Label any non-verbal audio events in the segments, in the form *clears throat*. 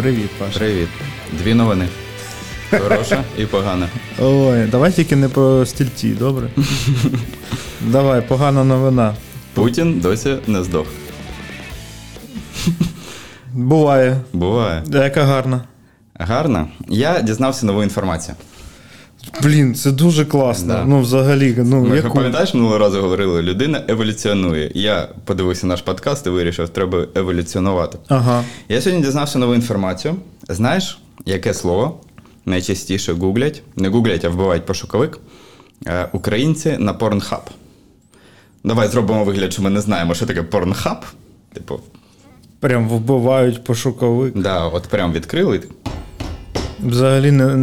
Привіт, Паша. Привіт. Дві новини. Хороша і погана. Ой, давай тільки не про стільці, добре? Давай, погана новина. Путін досі не здох. Буває. Буває. Яка гарна. Гарна. Я дізнався нову інформацію. Блін, це дуже класно. Да. Ну, взагалі, ну, Ми яку? пам'ятаєш, минулого разу говорили, людина еволюціонує. Я подивився наш подкаст і вирішив, треба еволюціонувати. Ага. Я сьогодні дізнався нову інформацію. Знаєш, яке слово найчастіше гуглять, не гуглять, а вбивають пошуковик. Е, Українці на порнхаб. Давай зробимо вигляд, що ми не знаємо, що таке порнхаб. Типу, Прям вбивають пошуковик. да, от прям відкрили. Взагалі не,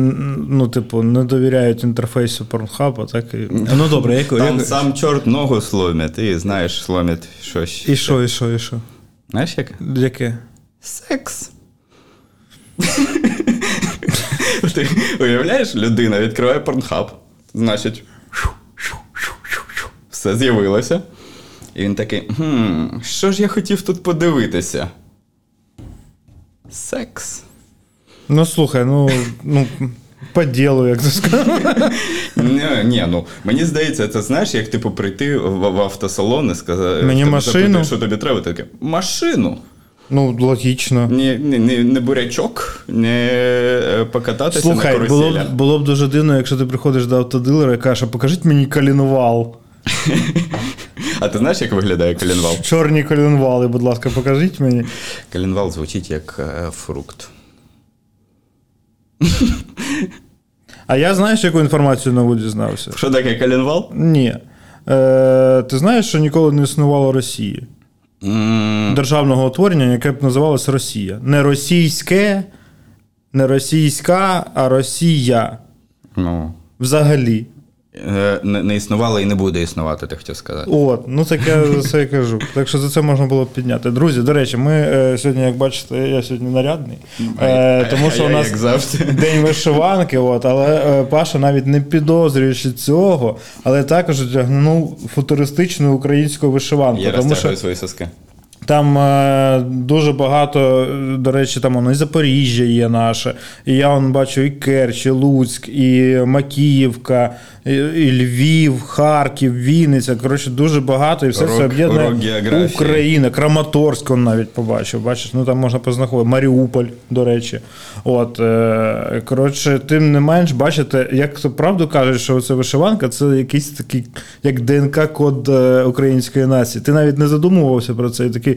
ну, типу, не довіряють інтерфейсу Pornhub, так і. Ну добре, яку, Там яку- сам чорт ногу сломить, і знаєш, сломить щось. І що, і що, і що? Знаєш яке? Яке? Секс. Ти уявляєш, людина відкриває порнхаб, значить, все з'явилося. І він такий: хм, що ж я хотів тут подивитися? Секс. Ну слухай, ну, ну по ділу, як ти сказав. Ні, ну мені здається, це знаєш, як типу прийти в, в автосалон і сказати, Мені машину? запитують, що тобі треба, таке, машину. Ну, логічно. Не, не, не, не бурячок, не е, покататися Слухай, на було б, було б дуже дивно, якщо ти приходиш до автодилера і кажеш, «А покажіть мені колінвал. *laughs* А ти знаєш, як виглядає колінвал? Чорні колінвали, будь ласка, покажіть мені. Колінвал звучить як е, фрукт. А я знаєш, яку інформацію нову дізнався? Що таке коленвал? Ні. Е, ти знаєш, що ніколи не існувало Росії? Mm. Державного утворення, яке б називалось Росія. Не російське, не російська, а Росія. Ну, Взагалі. Е, не, не існувало і не буде існувати, ти хотів сказати. От, ну так я за це і кажу. Так що за це можна було б підняти. Друзі, до речі, ми е, сьогодні, як бачите, я сьогодні нарядний. Е, тому що у нас день вишиванки, от, але е, Паша навіть не підозрюючи цього, але також одягнув футуристичну українську вишиванку. Я тому що свої соски. Там е, дуже багато, до речі, там воно і Запоріжжя є наше. І я вон бачу і Керч, і Луцьк, і Макіївка, і, і Львів, Харків, Вінниця. Коротше, дуже багато, і все Урок- це об'єднує. Україна, Краматорськ он навіть побачив. Бачиш, ну там можна познаходити. Маріуполь, до речі. От, е, коротше, тим не менш, бачите, як то правду кажуть, що це вишиванка, це якийсь такий, як ДНК-код е, української нації. Ти навіть не задумувався про це. І такий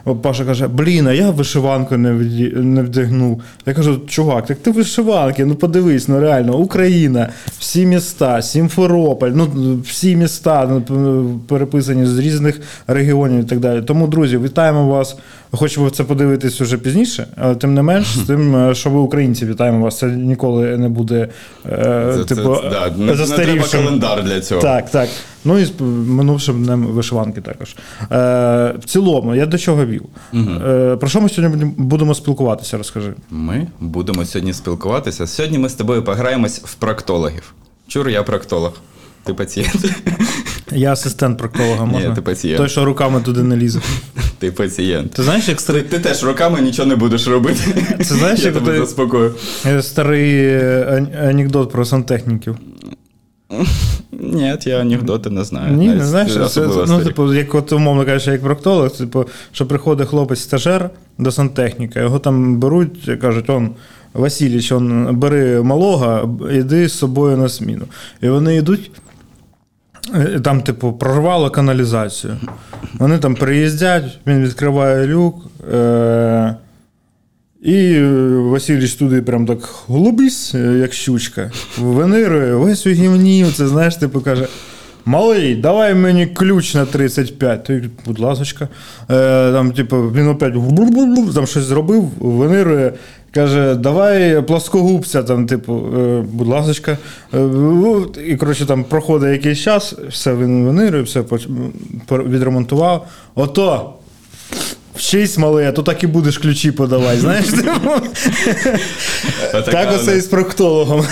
Паша каже: Блін, а я вишиванку не, не вдягнув. Я кажу, чувак, так ти вишиванки, ну подивись, ну реально, Україна, всі міста, Сімферополь, ну всі міста ну, переписані з різних регіонів і так далі. Тому, друзі, вітаємо вас. Хочемо це подивитись уже пізніше, але тим не менш, з тим, е, що ви українці, вітаємо вас. Це ніколи не буде е, Це, типу, це, да, не, не треба календар для цього. Так, так. Ну і з минувшим днем вишиванки також. Е, в цілому, я до чого вів? Е, про що ми сьогодні будемо спілкуватися, розкажи. Ми будемо сьогодні спілкуватися. Сьогодні ми з тобою пограємось в проктологів. Чур, я проктолог. Ти пацієнт. Я асистент проктолога, Ні, ти пацієнт. Той, що руками туди не лізе. Ти пацієнт. Ти знаєш, як старий, ти теж руками нічого не будеш робити. Це знаєш, я як тебе ти- заспокою. старий е, анекдот про сантехніків? *laughs* Ні, я анекдоти не знаю. Ні, не знаєш, це, ну, типу, як от умовно кажучи, як проктолог, типу, що приходить хлопець-стажер до сантехніка, його там беруть, кажуть, он. Васильович, он, бери малого, іди з собою на зміну. І вони йдуть, е, там, типу, прорвало каналізацію. Вони там приїздять, він відкриває люк. Е- і е, Васильович туди прям так глубись, е, як щучка, винирує, весь у гівні, це знаєш, типу каже. Малий, давай мені ключ на 35. Той, будь ласочка. Е, там, типу, він опять там щось зробив, винирує. Каже, давай плоскогубця, там, типу, е, будь ласочка. Ну, і, коротше, там проходить якийсь час, все він винирує, все відремонтував. Ото Вчись, малий, а то так і будеш ключі подавати. Знаєш? *laughs* Так оце і з проктологом.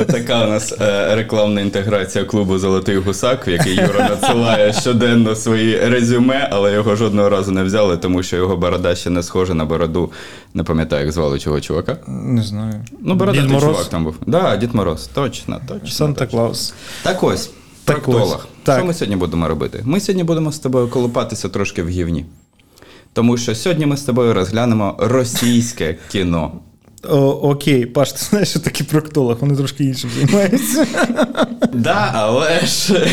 Отака у нас е, рекламна інтеграція клубу Золотий гусак, в який Юра надсилає щоденно свої резюме, але його жодного разу не взяли, тому що його борода ще не схожа на бороду. Не пам'ятаю, як звали цього чувака. Не знаю. Ну, бородатий чувак там був. Да, Дід Мороз, точно, точно. Санта Клаус. Так ось, Так проктолог. так. Що ми сьогодні будемо робити? Ми сьогодні будемо з тобою колупатися трошки в гівні. Тому що сьогодні ми з тобою розглянемо російське кіно. О, окей, Паш, ти знаєш, що такі проктолог, вони трошки іншим займаються. Да, але ж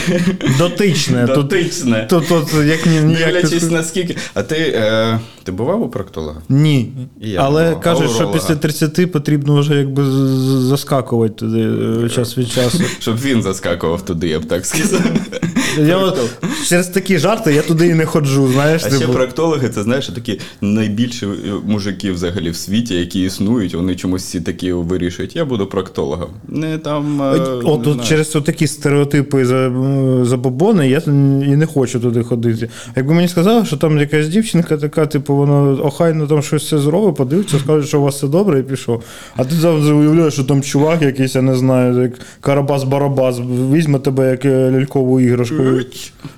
Дотичне. Тут, дотичне. тут, тут як ні, ніяк. Дивлячись ти- наскільки. А ти, е, ти бував у проктолога? Ні. І я Але думав, кажуть, що після 30 потрібно вже якби з- з- заскакувати туди е, час від часу. Щоб він заскакував туди, я б так сказав. Я от, через такі жарти я туди і не ходжу, знаєш. А ще типу. проктологи, це знаєш, такі найбільші мужики взагалі в світі, які існують, вони чомусь всі такі вирішують. Я буду проктологом. Не там. е, От, не от через такі стереотипи за, забобони я і не хочу туди ходити. Якби мені сказали, що там якась дівчинка така, типу, вона охайно там щось все зробить, подивиться, скаже, що у вас все добре, і пішов. А ти завжди уявляєш, що там чувак якийсь, я не знаю, як Карабас-Барабас, візьме тебе як е, лялькову іграшку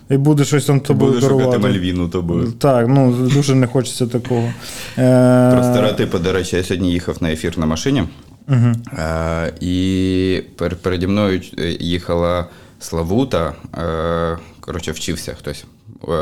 і буде щось там тобою Буду шукати. Мальвіну тобою. Так, ну дуже не хочеться такого. Про Е, стереотипи, до речі, я сьогодні їхав на ефір на машині, е, і пер- переді мною е, їхала Славута. Е, коротше, вчився хтось. Е,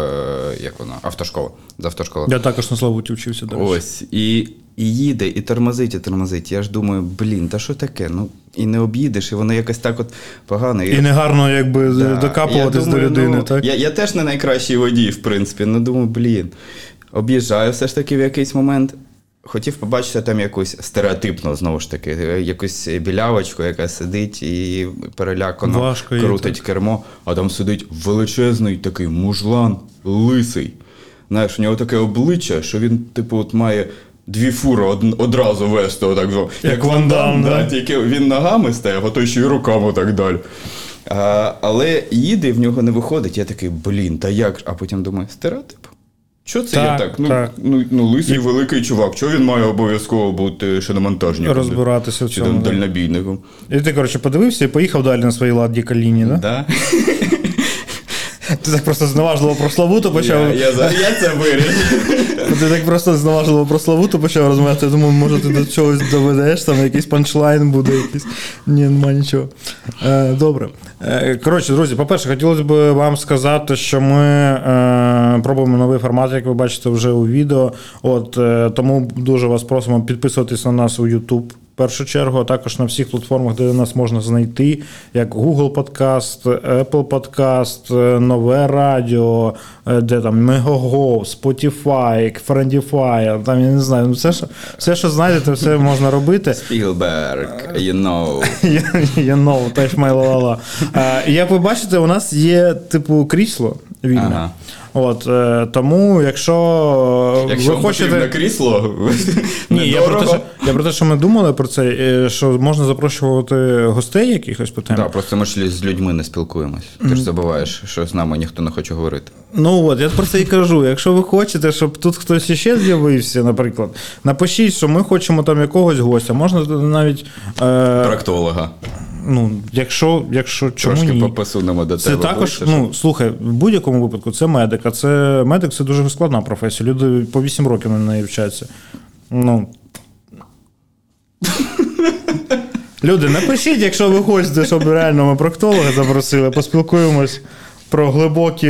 як воно? Автошкола. З автошколи. Я також на Славуті вчився. речі. Ось. І, і їде, і тормозить, і тормозить. Я ж думаю, блін, та що таке? Ну, і не об'їдеш, і воно якось так от погано. І негарно якби Да. докапуватись до людини, ну, так? Я, я теж не найкращий водій, в принципі. Ну думаю, блін. Об'їжджаю все ж таки в якийсь момент. Хотів побачити там якусь стереотипну, знову ж таки, якусь білявочку, яка сидить і перелякано Важко крутить кермо, а там сидить величезний такий мужлан, лисий. Знаєш, у нього таке обличчя, що він, типу, от має дві фури од- одразу вести, отак. zo. Як Ван Дам, да? тільки він ногами стояв, а то ще й руками так далі. А, але їде, в нього не виходить. Я такий, блін, та як? А потім думаю, стереотип. Що це Так, я так? Ну, так. ну, ну лисий великий чувак, чого він має обов'язково бути шиномонтажником? Розбиратися в Чи цьому, там дальнобійником? І ти, коротше, подивився і поїхав далі на своїй ладді каліні, да? Да? *laughs* Ти так просто зневажливо про Славуту почав. Я, я, я це вирішу. Ти так просто зневажливо про Славуту почав розмовляти. Я думаю, може ти до чогось доведеш, там якийсь панчлайн буде якийсь. Ні, нема нічого. Е, добре. Е, коротше, друзі, по-перше, хотілося б вам сказати, що ми е, пробуємо новий формат, як ви бачите вже у відео. От е, тому дуже вас просимо підписуватись на нас у YouTube. В першу чергу, а також на всіх платформах, де нас можна знайти, як Google Podcast, Apple Podcast, е, Нове Радіо, е, де там Megogo, Spotify, Friendify, там я не знаю, ну, все, що, все, що знайдете, все можна робити. Спілберг, you know. *laughs* Я know, теж майлала. Як ви бачите, у нас є типу крісло вільне. Ага. От, е, тому, якщо, Якщо ви хочете. потрібне крісло, *laughs* Ні, я про, те, що, я про те, що ми думали про це, е, що можна запрошувати гостей якихось по темі. Так, просто ми ж з людьми не спілкуємось. Ти ж забуваєш, що з нами ніхто не хоче говорити. Ну от, я про це і кажу. Якщо ви хочете, щоб тут хтось іще з'явився, наприклад, напишіть, що ми хочемо там якогось гостя. Можна навіть. Е, Проктолога. Ну, якщо, якщо чому Трошки ні? попосунемо до Це тебе. також, ближче, ну слухай, в будь-якому випадку це медик, а це медик це дуже складна професія. Люди по 8 років на неї вчаться. Ну. Люди, напишіть, якщо ви хочете, щоб реально ми проктолога запросили, поспілкуємось. Про глибокі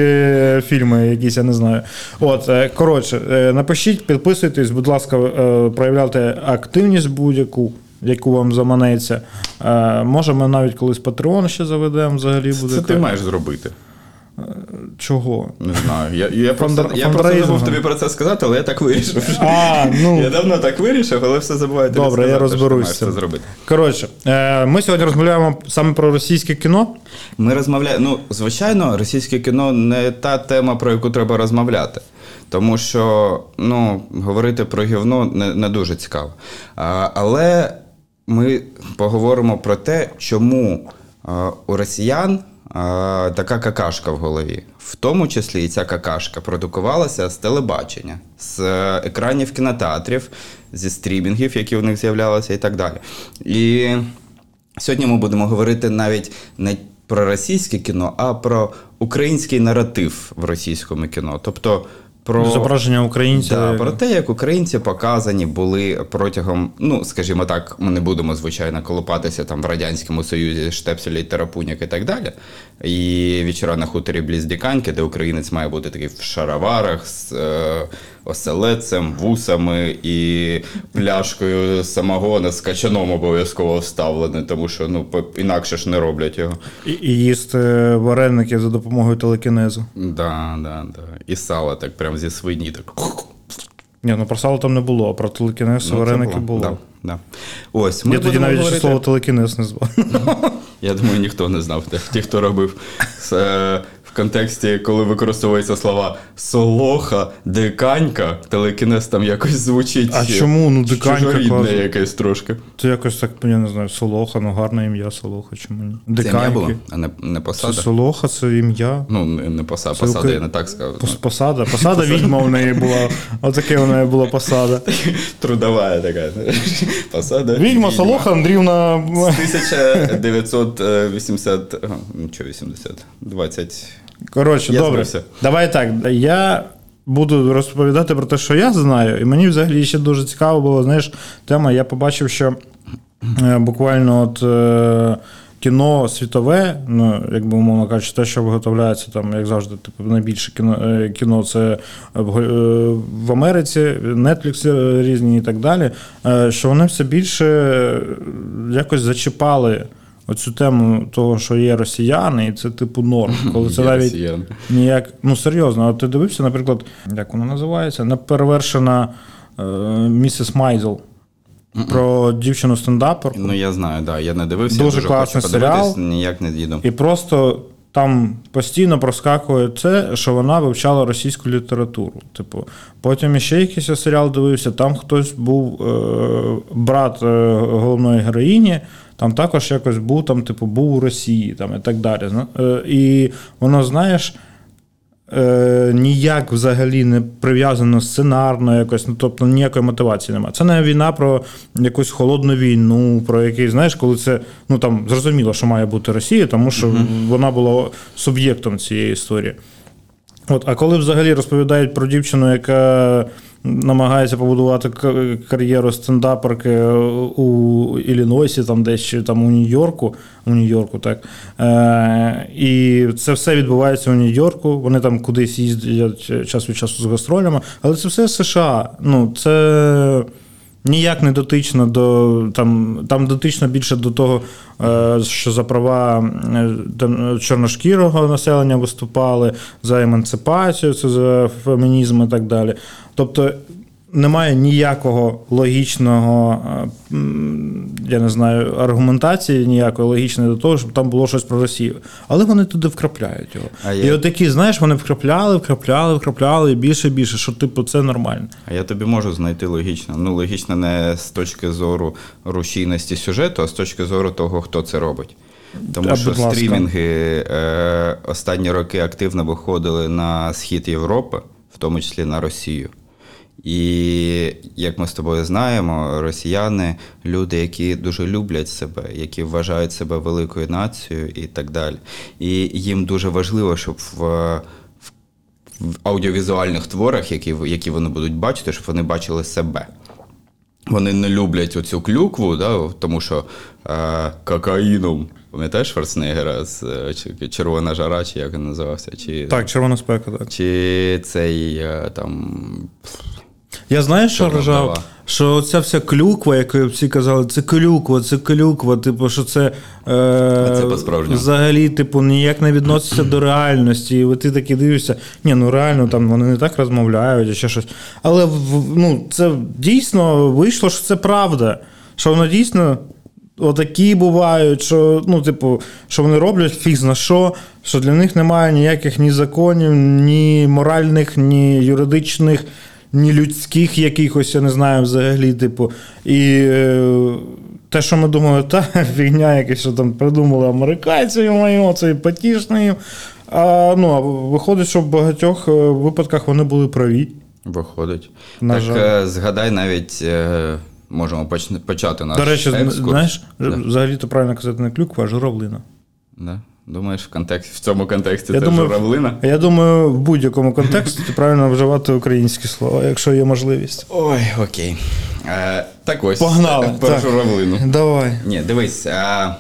фільми, якісь, я не знаю. От, е, коротше, е, напишіть, підписуйтесь, будь ласка, е, проявляйте активність будь-яку, яку вам заманеться. Е, Може, ми навіть колись Patreon ще заведемо, взагалі буде. Це ти маєш зробити. Чого? Не знаю. Я, я, просто, я просто забув тобі про це сказати, але я так вирішив. *laughs* А, ну. Я давно так вирішив, але все забуваю тобі Добре, я сказати, що ти це зробити. Коротше, е, ми сьогодні розмовляємо саме про російське кіно. Ми розмовляємо. Ну, звичайно, російське кіно не та тема, про яку треба розмовляти. Тому що ну, говорити про гівно не, не дуже цікаво. А, але ми поговоримо про те, чому а, у росіян така какашка в голові. В тому числі і ця какашка продукувалася з телебачення, з е, екранів кінотеатрів, зі стрімінгів, які у них з'являлися, і так далі. І сьогодні ми будемо говорити навіть не про російське кіно, а про український наратив в російському кіно. Тобто про Зображення українця. Да, про те, як українці показані були протягом, ну скажімо так, ми не будемо звичайно колопатися там в радянському союзі штепселі і Тарапуняк і так далі. І вечора на хуторі Бліздіканьки, де українець має бути такий в шароварах з е, оселедцем, вусами і пляшкою самогона з качаном обов'язково вставлений, тому що ну інакше ж не роблять його. І, і їсти вареники за допомогою телекінезу. Да, да, да. І сало так прям зі свині так. Ні, ну про сало там не було, а про телекінез Ну, вареники було. Да, да. Ось, ми Я тоді навіть говорити- слово телекінез не звав. *laughs* Я думаю, ніхто не знав. Ті- Ті, хто робив е, в контексті, коли використовуються слова солоха, диканька, телекінез там якось звучить. А е, чому? Ну, диканька чужорідне якесь трошки. Це якось так, я не знаю, Солоха, ну гарне ім'я Солоха, чому ні? Це ім'я було, а не, не Це посада. Солоха, це ім'я. Ну, не, не посада, Це посада, я не так сказав. Пос- Посада. Посада відьма у неї була. Отаке у неї була посада. *laughs* Трудова така. *laughs* Посада. Відьма Солоха Андрівна. З 1980. ага, Нічого, 80. 20. Коротше, Я добре. збився. Давай так. Я буду розповідати про те, що я знаю, і мені взагалі ще дуже цікаво було, знаєш, тема. Я побачив, що е, буквально от. Е, Кіно світове, ну, якби умовно кажучи, те, що виготовляється там, як завжди, типу, найбільше кіно, е, кіно це в, в Америці, Netflix різні і так далі. Що вони все більше якось зачіпали оцю тему того, що є росіяни, і це типу норм. Коли це навіть ніяк. Ну серйозно, а ти дивився, наприклад, як воно називається? Неперевершена е, місіс Майзел. Про дівчину стендаперку. Ну, я знаю, да. Я не дивився. Дуже я дуже класний хочу серіал. Ніяк не їду. І просто там постійно проскакує це, що вона вивчала російську літературу. Типу, потім ще якийсь серіал дивився, там хтось був е, брат е, головної героїні. Там також якось був, там, типу, був у Росії там, і так далі. Е, і воно, знаєш, е, ніяк взагалі не прив'язано сценарно якось, ну тобто ніякої мотивації немає. Це не війна про якусь холодну війну, про який, знаєш, коли це ну там зрозуміло, що має бути Росія, тому що вона була суб'єктом цієї історії. От, а коли взагалі розповідають про дівчину, яка намагається побудувати кар'єру стендаперки у Іллінойсі, там десь чи там у Нью-Йорку, у Нью-Йорку, так. Е, і це все відбувається у Нью-Йорку. Вони там кудись їздять час від часу з гастролями, але це все США. Ну, це. Ніяк не дотично до там, там дотично більше до того, е, що за права е, чорношкірого населення виступали, за емансипацію, це за фемінізм і так далі. Тобто немає ніякого логічного, е, я не знаю, аргументації ніякої логічної до того, щоб там було щось про Росію. Але вони туди вкрапляють його. А І я- от такі, знаєш, вони вкрапляли, вкрапляли, вкрапляли, і більше і більше, що типу це нормально. А я тобі можу знайти логічно. Ну, логічно не з точки зору рушійності сюжету, а з точки зору того, хто це робить. Тому А, що стрімінги е, останні роки активно виходили на схід Європи, в тому числі на Росію. І як ми з тобою знаємо, росіяни люди, які дуже люблять себе, які вважають себе великою нацією і так далі. І їм дуже важливо, щоб в, в в аудіовізуальних творах, які, які вони будуть бачити, щоб вони бачили себе. Вони не люблять оцю клюкву, да, тому що е, кокаїном, пам'ятаєш Шварценеггера з е, червона жара, чи як він називався? Чи, Так, червона спека, так. чи цей е, там. Я знаю, що ржав, що ця вся клюква, яку всі казали, це клюква, це клюква, типу, що це, е, це взагалі, типу, ніяк не відноситься до реальності. І ти таки дивишся, ні, ну реально там вони не так розмовляють, а ще щось. Але ну, це дійсно вийшло, що це правда. Що воно дійсно. Отакі бувають, що ну, типу, що вони роблять фіг на що, що для них немає ніяких ні законів, ні моральних, ні юридичних, ні людських якихось, я не знаю, взагалі, типу. І е, те, що ми думали, та *laughs* фігня якась, що там придумали американці, моє, це потішно їм. А, ну, а виходить, що в багатьох е, випадках вони були праві. Виходить. На так жаль. е, згадай навіть. Е, можемо почати наш До речі, екскурс. знаєш, Да. взагалі то правильно казати не клюква, а журавлина. Да? Думаєш, в, контексті, в цьому контексті Я це думаю, журавлина? Я думаю, в будь-якому контексті правильно вживати українські слова, якщо є можливість. Ой, окей. Е, так ось. Погнали. Про Так. журавлину. Давай. Ні, дивись, а,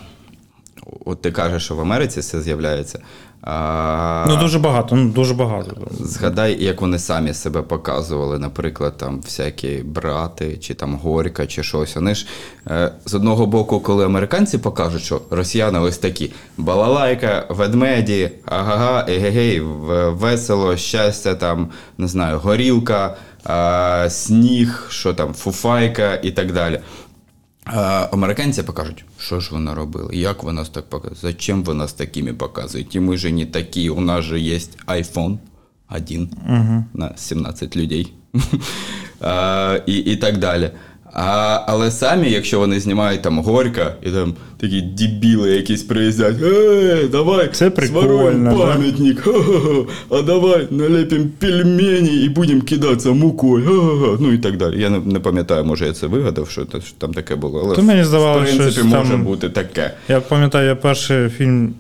от ти кажеш, що в Америці все з'являється. А, Ну, дуже багато, ну дуже багато. Згадай, як вони самі себе показували, наприклад, там всякі брати, чи там горька, чи щось. Вони ж е, з одного боку, коли американці покажуть, що росіяни ось такі балалайка, ведмеді, агага, егегей, весело, щастя, там, не знаю, горілка, е, сніг, що там, фуфайка і так далі. А американці покажуть, що ж вони робили, як ви нас так показує, зачем ви нас такими показуєте, ми ж не такі, у нас же є iPhone один на 17 людей. *laughs* А, і, і так далі. А, але самі, якщо вони знімають там горька, і там такі дебіли якісь приїздять, е, давай Це да? пам'ятник, а давай налепимо пельмені і будемо кидатися мукою, ха-ха-ха, ну і так далі. Я не, не пам'ятаю, може я це вигадав, що, що там таке було. Але То мені здавалося, в принципі може там- бути таке. Я пам'ятаю, я перший фільм,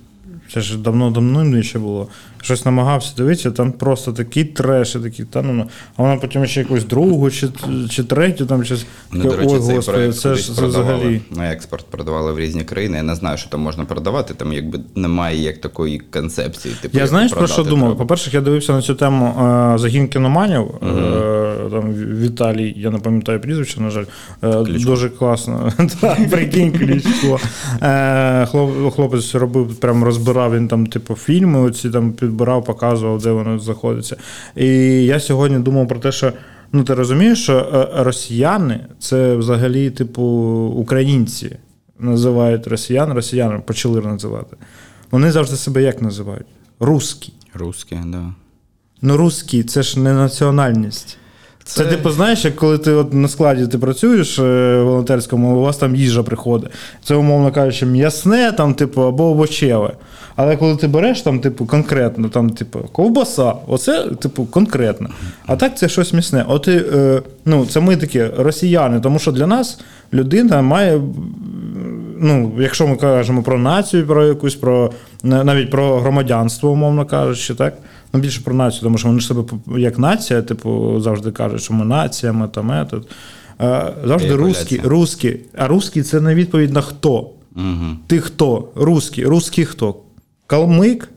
це ж давно-давно ще було. Щось намагався дивитися, там просто такі треші, такі, та ну, ну. а вона потім ще якусь другу чи, чи третю, там щось. Таке, до речі, Ой, цей господи, проект це ж продавали взагалі. на експорт продавали в різні країни. Я не знаю, що там можна продавати, там якби немає як такої концепції. Типу, Я знаєш про що думав? По-перше, я дивився на цю тему е, загін кіноманів. Е, там Віталій, я не пам'ятаю прізвище, на жаль. Е, дуже класно. *laughs* Прикинь, Кличко. Хлопець робив, прям розбирав він там, типу, фільми, оці там підбирав, показував, де вони знаходяться. І я сьогодні думав про те, що. Ну, ти розумієш, що е, росіяни це взагалі, типу, українці називають росіян, росіяни почали називати. Вони завжди себе як називають? Русські. Русське, да. Ну, русські це ж не національність. Це, Це- типу, знаєш, як коли ти от на складі ти працюєш е, волонтерському, у вас там їжа приходить. Це, умовно кажучи, м'ясне, там, типу, або овочеве. Але коли ти береш там, типу, конкретно, там, типу, ковбаса, оце, типу, конкретно. А так це щось м'ясне. От, і, е, ну, це ми такі росіяни, тому що для нас людина має ну, якщо ми кажемо про націю, про якусь, про навіть про громадянство, умовно кажучи, так? Ну, більше про націю, тому що вони ж себе як нація, типу, завжди кажуть, що ми нація, ми там метод. Завжди Еякуляція. русські, русські. А русські це не відповідь на хто. Угу. Ти хто? Русський. Русський хто? Калмик?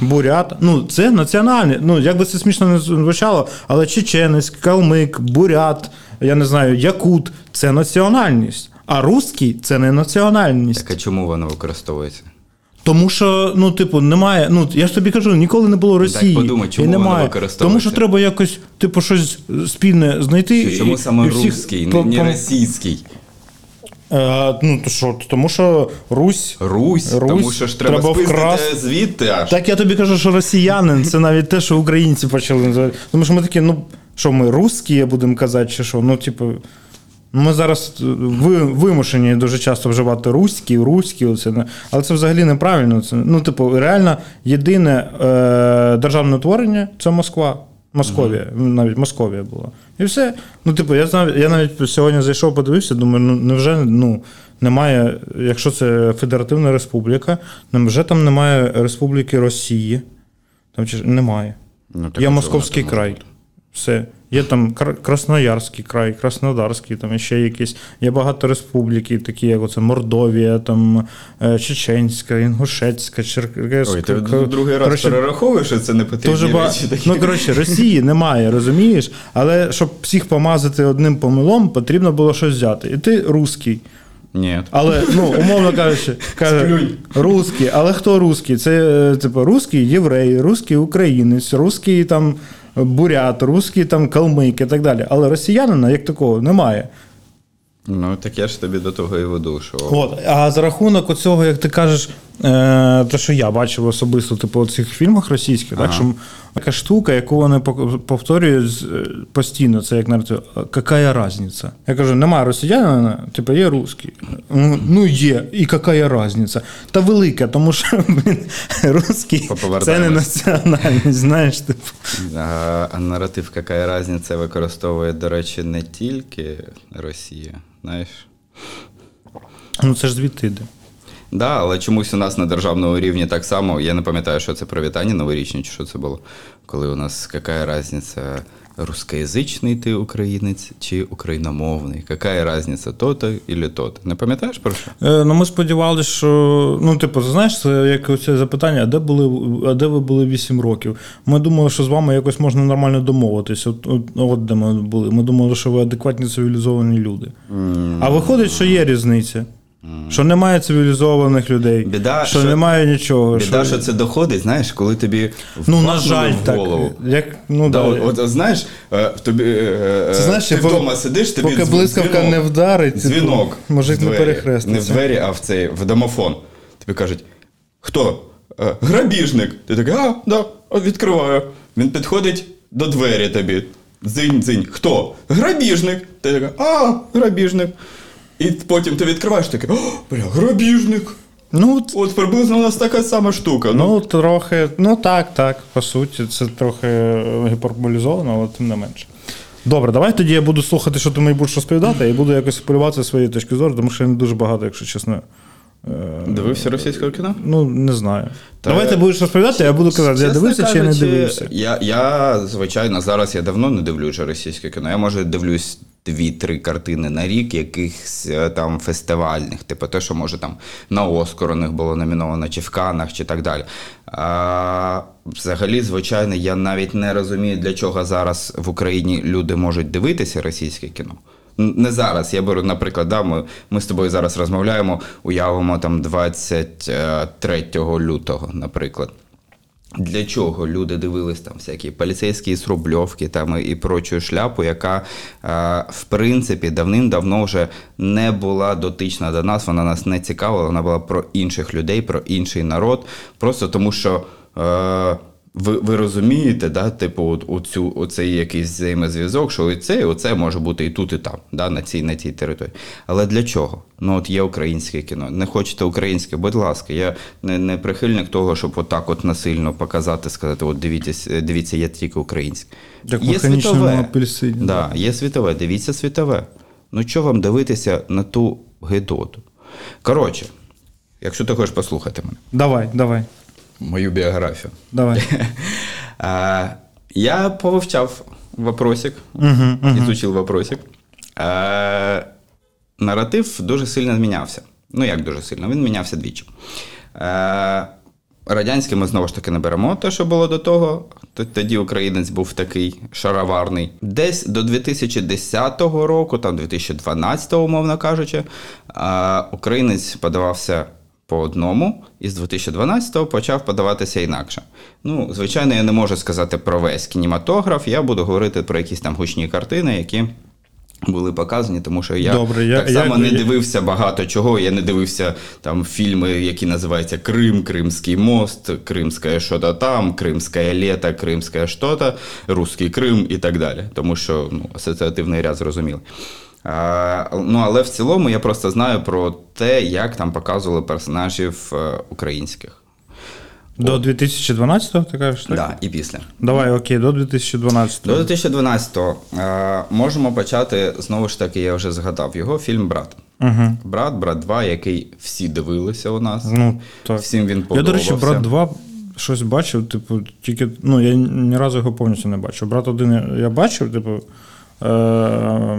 Бурят. Ну, це національне. Ну, як би це смішно не звучало, але чеченець, калмик, бурят, я не знаю, якут це національність. А русський це не національність. Так а чому воно використовується? Тому що, ну, типу, немає. Ну, я ж тобі кажу, ніколи не було Росії. подумай, чому і воно немає. використовується? Тому що треба якось, типу, щось спільне знайти. Чи Чому і- саме і всіх русський, не, не російський? Е, ну, то що, тому що Русь. Русь, Русь, тому що ж треба, треба спиздити вкрасти. звідти аж. Так я тобі кажу, що росіянин це навіть те, що українці почали називати. Тому що ми такі, ну що ми русські, будемо казати, чи що? Ну, типу, ми зараз ви, вимушені дуже часто вживати руські, руські, оце, але це взагалі неправильно. Це, ну, типу, реально єдине е, державне утворення це Москва. Московія, навіть Московія була. І все. Ну, типу, я знав, я навіть сьогодні зайшов, подивився, думаю, ну невже ну, немає, якщо це Федеративна Республіка, невже там немає Республіки Росії? Там чи ж- немає. Ну, так Є Московський край. Все. Є там Кра- Красноярський край, Краснодарський, там ще якісь. Є багато республіки, такі як оце Мордовія, там е, Чеченська, Інгушецька, Черкеська. Ой, ти другий раз коротше, перераховуєш, що це не потрібні Дуже ба... речі такі. Ну, коротше, Росії немає, розумієш? Але щоб всіх помазати одним помилом, потрібно було щось взяти. І ти русський. Ні. Але, ну, умовно *laughs* кажучи, каже, русський. Але хто русський? Це, е, типу, русський єврей, русський українець, русський там бурят, русські там калмик і так далі. Але росіянина як такого немає. Ну, так я ж тобі до того і веду, що. От, а за рахунок оцього, як ти кажеш, те, що я бачив особисто, типу, у цих фільмах російських, так, що така штука, яку вони повторюють е, постійно, це як наратив, яка різниця? Я кажу, немає росіянина, типу, є русський. Ну, Ну, є, і яка різниця? Та велика, тому що *laughs* блін, русський це не національність, знаєш, типу. А, а наратив, яка різниця, використовує, до речі, не тільки Росія, знаєш. Ну це ж звідти йде. Да, але чомусь у нас на державному рівні так само. Я не пам'ятаю, що це привітання новорічні, чи що це було. Коли у нас яка різниця, рускоязичний ти українець чи україномовний? Яка різниця, то-то і то-то? Не пам'ятаєш про що? Е, ну, ми сподівалися, що ну, типу, знаєш, це як оце запитання, а де були, а де ви були 8 років? Ми думали, що з вами якось можна нормально домовитись. От, от, от де ми були. Ми думали, що ви адекватні цивілізовані люди. А виходить, що є різниця. Що немає цивілізованих людей, Біда, що, що- немає нічого. Біда, що це доходить, знаєш, коли тобі Ну, на жаль, в так. Як, ну, Да, да, от, от, знаєш, е, в тобі, е, Це знаєш, ти вдома сидиш, тобі поки блискавка дзвінок, не вдарить, типу, дзвінок в не перехреститься. Не в двері, а в цей в домофон. Тобі кажуть, хто? «Е, Грабіжник. Ти такий, а, да, відкриваю. Він підходить до двері тобі. Дзинь, дзинь. Хто? Грабіжник. Ти такий, а, грабіжник. І потім ти відкриваєш такий, о, бля, грабіжник. ну, от, приблизно у нас така сама штука. Ну, ну, трохи, ну так, так, по суті, це трохи гіперболізовано, але тим не менше. Добре, давай тоді я буду слухати, що ти мені будеш розповідати, і буду якось полювати своєї точки зору, тому що я не дуже багато, якщо чесно. е, дивився російське кіно? Ну, не знаю. Та- Давай ти будеш розповідати, я буду казати, я дивився чи я не кажучи, дивився. Я, я, звичайно, зараз я давно не дивлюсь вже російське кіно. Я може дивлюсь дві-три картини на рік, якихось е, там фестивальних, типу те, що може там на Оскар у них було номіновано, чи в Канах, чи так далі. А, взагалі, звичайно, я навіть не розумію, для чого зараз в Україні люди можуть дивитися російське кіно. Не зараз. Я беру, наприклад, да, ми, ми з тобою зараз розмовляємо, уявимо там 23 лютого, наприклад. Для чого люди дивились там всякі поліцейські з там і прочу шляпу, яка е, в принципі давним-давно вже не була дотична до нас, вона нас не цікавила, вона була про інших людей, про інший народ. Просто тому що. Ви, ви розумієте, да, типу, от, оцю, оцей якийсь взаємозв'язок, що і це, і оце може бути і тут, і там, да, на цій, на цій території. Але для чого? Ну, от є українське кіно. Не хочете українське, будь ласка, я не, не прихильник того, щоб отак от насильно показати, сказати, от дивіться, дивіться, є тільки українське. В є світове. апельсині. Да, є світове, дивіться світове. Ну, що вам дивитися на ту гидоту? Коротше, якщо ти хочеш послухати мене, Давай, давай, мою біографію. давай. *laughs* А, Я повивчав вопросик, ізучив вопросик. А, Наратив дуже сильно змінявся. Ну, як дуже сильно? Він мінявся двічі. А, Радянський ми знову ж таки не беремо те, що було до того. Тоді українець був такий шароварний. Десь до 2010 року, там 2012, умовно кажучи, а, українець подавався по одному, і з 2012-го почав подаватися інакше. Ну, звичайно, я не можу сказати про весь кінематограф, я буду говорити про якісь там гучні картини, які. Були показані, тому що я Добре, я- так само я- не я- дивився багато чого. Я не дивився там фільми, які називаються Крим, Кримський мост, Кримське що-то там, Кримське літо, Кримське що-то, Руський Крим і так далі. Тому що ну, асоціативний ряд зрозумілий. А, ну, але в цілому я просто знаю про те, як там показували персонажів е, українських. До 2012-го, ти кажеш, так? Да, і після. Давай, окей, до 2012-го. До 2012-го е, можемо почати, знову ж таки, я вже згадав його фільм Брат. Угу. Брат, брат 2, який всі дивилися у нас. Ну, так. Всім він Я, до речі, брат 2 щось бачив, типу, тільки. Ну, я ні разу його повністю не бачив. Брат 1 я- я бачив, типу. Е,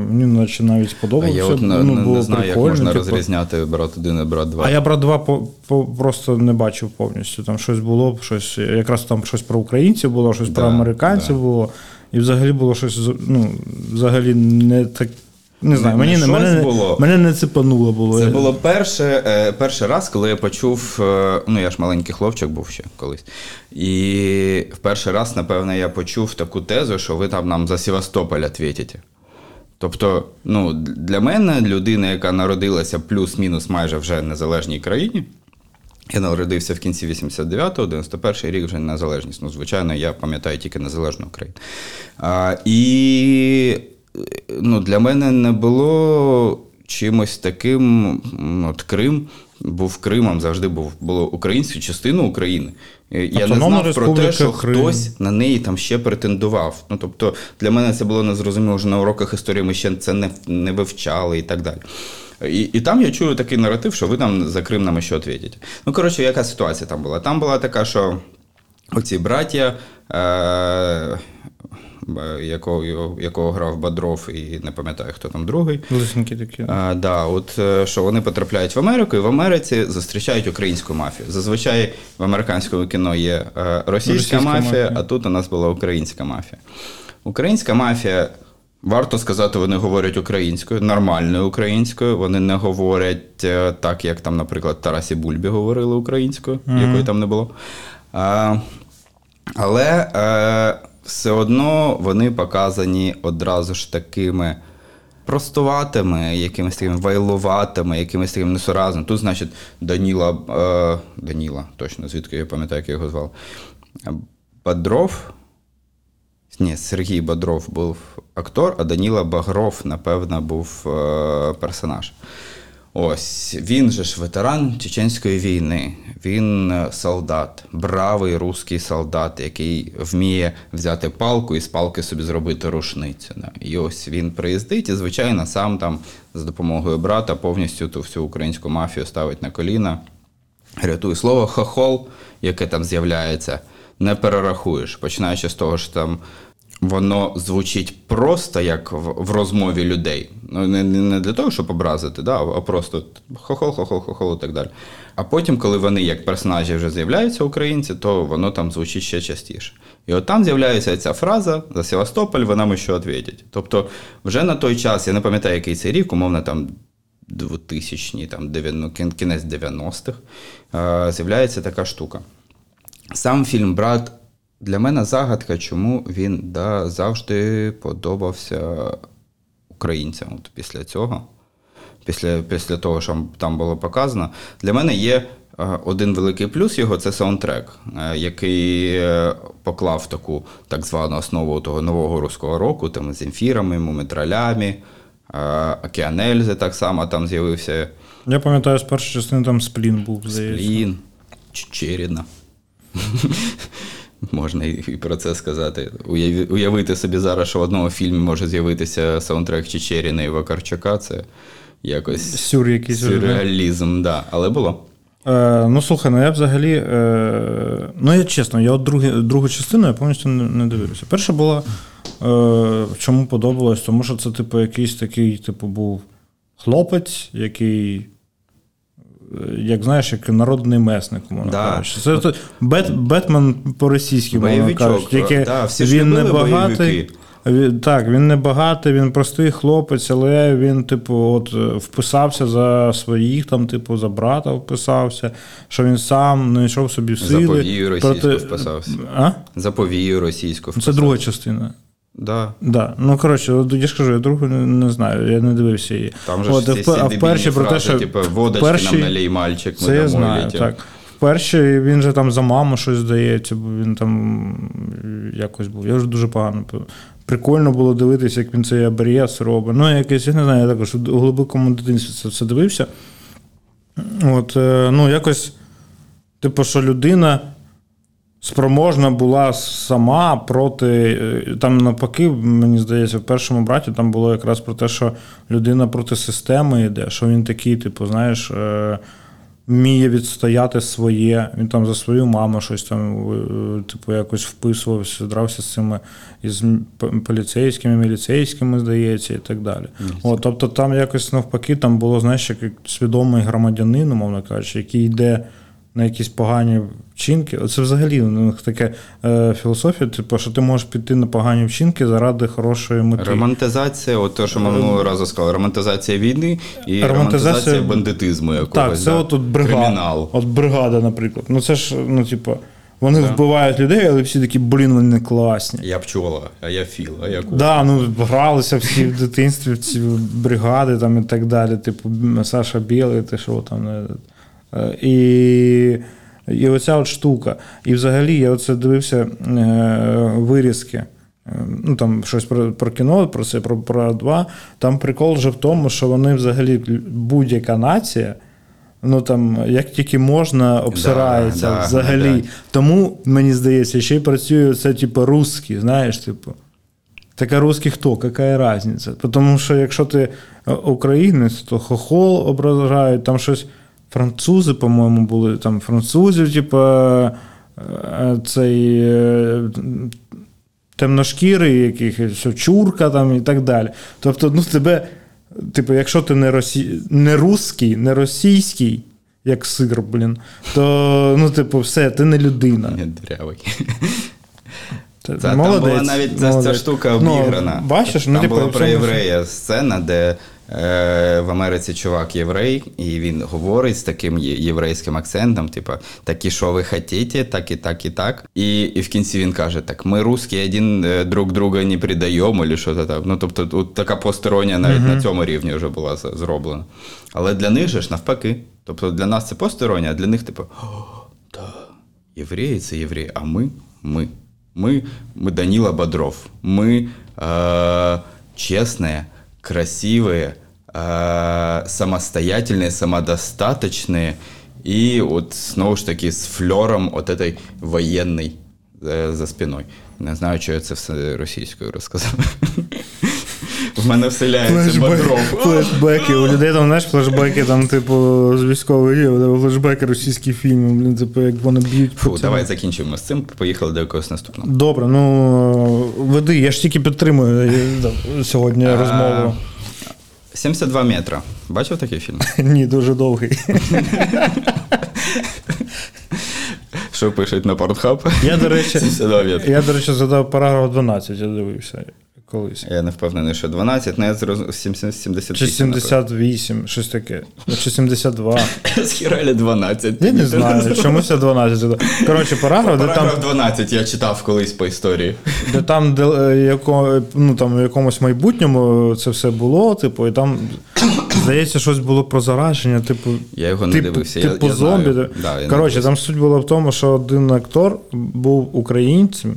мені наче навіть А сподобався. я от не, ну, було не знаю, як можна типу. розрізняти брат 1 і брат 2. А я брат 2 по, по, просто не бачив повністю. Там щось було, щось, якраз там щось про українців було, щось про американців да. було. І взагалі було щось, ну, взагалі не так. Не знаю, мені, не не, мене, не- було. мене не цепануло було. Це було перше, е, перший раз, коли я почув. е, Ну, я ж маленький хлопчик був ще колись. І в перший раз, напевно, я почув таку тезу, що ви там нам за Севастополь відповідаєте. Тобто, ну, для мене, людина, яка народилася плюс-мінус майже вже в незалежній країні, Я народився в кінці 89-го, 91-й рік вже незалежність. Ну, звичайно, я пам'ятаю тільки незалежну Україну. А, і ну, для мене не було чимось таким. От Крим був Кримом, завжди був було українською частиною України. Е, Я не знав про те, що Крим. хтось на неї там ще претендував. Ну тобто для мене це було незрозуміло, що на уроках історії ми ще це не, не вивчали і так далі. І, і там я чую такий наратив, що ви там за Крим нам що відповідите. Ну, коротше, яка ситуація там була? Там була така, що оці браття, е, якого, якого грав Бадров, і не пам'ятаю, хто там другий. Лисенькі такі. А, да, от е, що вони потрапляють в Америку, і в Америці зустрічають українську мафію. Зазвичай в американському кіно є е, російська, Російська мафія, мафія. а тут у нас була українська мафія. Українська мафія, варто сказати, вони говорять українською, нормальною українською. Вони не говорять е, так, як там, наприклад, Тарасі Бульбі говорили українською, якої там не було. А, але е, все одно вони показані одразу ж такими простуватими, якимись такими вайлуватими, якимись такими несуразними. Тут, значить, Даніла, е, Даніла, точно, звідки я пам'ятаю, як я його звали. Бадров. Ні, Сергій Бодров був актор, а Даніла Багров, напевно, був е, персонаж. Ось він же ж ветеран Чеченської війни. Він е, солдат, бравий русський солдат, який вміє взяти палку і з палки собі зробити рушницю. І ось він приїздить і, звичайно, сам там з допомогою брата повністю ту всю українську мафію ставить на коліна. Рятує слово хохол, яке там з'являється, не перерахуєш. Починаючи з того, що там воно звучить просто як в, в розмові людей. Ну, не, не для того, щоб образити, да, а просто хохол, хохол, хохол і так далі. А потім, коли вони як персонажі вже з'являються українці, то воно там звучить ще частіше. І от там з'являється ця фраза за Севастополь, вона ми що відповідять. Тобто, вже на той час, я не пам'ятаю, який це рік, умовно там 2000-ні, там, дев'ян- ну, кін- кінець 90-х, е, з'являється така штука. Сам фільм Брат для мене загадка, чому він да, завжди подобався українцям от після цього. Після, після того, що там було показано, для мене є е, один великий плюс його це саундтрек, е, який е, поклав таку так звану основу того нового руського року, там з емфірами, мумитралями, Океанельзи так само там з'явився Я пам'ятаю, з першої частини там сплін був, здається. Сплін, Чечеріна. *laughs* Можна і про це сказати. Уявити собі зараз, що в одному фільмі може з'явитися саундтрек Чечеріна і Вакарчука, це якось Сюр якийсь сюрреалізм, да. але було. Е, ну слухай, ну я взагалі. Е, ну я чесно, я от другі, другу частину я повністю не, не дивився. Перша була, е, чому подобалось, тому що це, типу, якийсь такий, типу, був хлопець, який. Е, Як знаєш, як народний месник, Да. кажучи. Це, це Бет, Бетмен по-російськи, мовно кажучи. Тільки да, всі він не багатий. Він, так, він не багатий, він простий хлопець, але він, типу, от е, вписався за своїх, там, типу, за брата вписався, що він сам знайшов собі За сили. повію російську вписався. А? За повію російську Це друга частина. Да. Да. Ну, коротше, от я ж кажу, я другу не, не знаю, я не дивився її. Там же От, ж всі а в першій про те, що типу, водочки першій- нам налій, мальчик, ми Це я знаю, летим. так. Вперше він же там за маму щось здається, бо він там якось був. Я вже дуже погано. Прикольно було дивитися, як він цей абрієс робить. Ну, якось, я не знаю, я також у глибокому дитинстві це все дивився. От, е, ну, якось, типу, що людина спроможна була сама проти. е, Там навпаки, мені здається, в першому браті там було якраз про те, що людина проти системи йде, що він такий, типу, знаєш, е, вміє відстояти своє. Він там за свою маму щось там, е, типу, якось вписувався, дрався з цими із поліцейськими, міліцейськими, здається, і так далі. От, тобто там якось навпаки, там було, знаєш, як свідомий громадянин, умовно кажучи, який йде на якісь погані вчинки. Оце взагалі у них таке е, філософія, типу, що ти можеш піти на погані вчинки заради хорошої мети. Романтизація, от те, що ми минулого разу сказали, романтизація війни і Романтизація- романтизація бандитизму якогось. Так, це да. от, от бригада. Кримінал. От бригада, наприклад. Ну це ж, ну, типу, вони Да. вбивають людей, але всі такі, блін, вони класні. Я пчола, а я філ, а я кур. Да, ну гралися всі в дитинстві в ці бригади там і так далі. Типу, Саша Білий, ти що там. Е, І, і оця от штука. І взагалі я оце дивився е, вирізки. Е, Ну, там щось про, про кіно, про це, про, про два. Там прикол вже в тому, що вони взагалі будь-яка нація. Ну там, як тільки можна, обсирається да, взагалі. да. Тому, мені здається, ще й працює це, типу, русські, знаєш, типу. Так а русський хто? Яка різниця? Тому що якщо ти українець, то хохол ображають, там щось. Французи, по-моєму, були там французів, типу, цей е, темношкірий, якихось чурка там і так далі. Тобто, ну тебе, типу, якщо ти не, росі... не русський, не російський, як сир, блін, то ну, типу, все, ти не людина. Ні, Дырявий. Ти Та, там була навіть ця, ця штука обіграна. Ну, бачиш, ну, там типу, була про єврея сцена, де в Америці чувак єврей, і він говорить з таким є- єврейським акцентом, типу, так і що ви хотіте, так і так, і так. І, і в кінці він каже: так, ми русські один е, друг друга не придаємо, або що то там. Ну, тобто, от така постороння навіть на цьому рівні вже була з- зроблена. Але для них же ж навпаки. Тобто для нас це постороння, а для них, типу, Євреї це євреї, а ми ми. Мы, мы Данила Бодров. Мы э, честные, красивые, э, самостоятельные, самодостаточные. И от знову ж таки з фльором от этой воєнної е, за спиною. Не знаю, що я це все російською розказав. *laughs* В мене вселяється Бодров. Флешбеки. У людей там, знаєш, флешбеки, там, типу, з військових є, флешбеки російські фільми, блін, типу, як вони б'ють. Фу, цьому. давай закінчимо з цим. Поїхали до якогось наступного. Добре, ну веди, я ж тільки підтримую е, сьогодні розмову. 72 метра. Бачив такий фільм? *laughs* Ні, дуже довгий. Що пишуть на Pornhub? Я, до речі, я, до речі, задав параграф 12, я дивився колись. Я не впевнений, що 12, але я зрозумів 78. Чи 78, щось таке. Чи 72. Схіралі 12. Я не знаю, чомусь я 12 задав. Коротше, параграф, де там, 12 я читав колись по історії. де там де, е, яко, ну, там, в якомусь майбутньому це все було, типу, і там, здається, щось було про зараження, типу. Я його не типу, дивився. Типу я зомбі. знаю. Да, я Коротше, там суть була в тому, що один актор був українцем.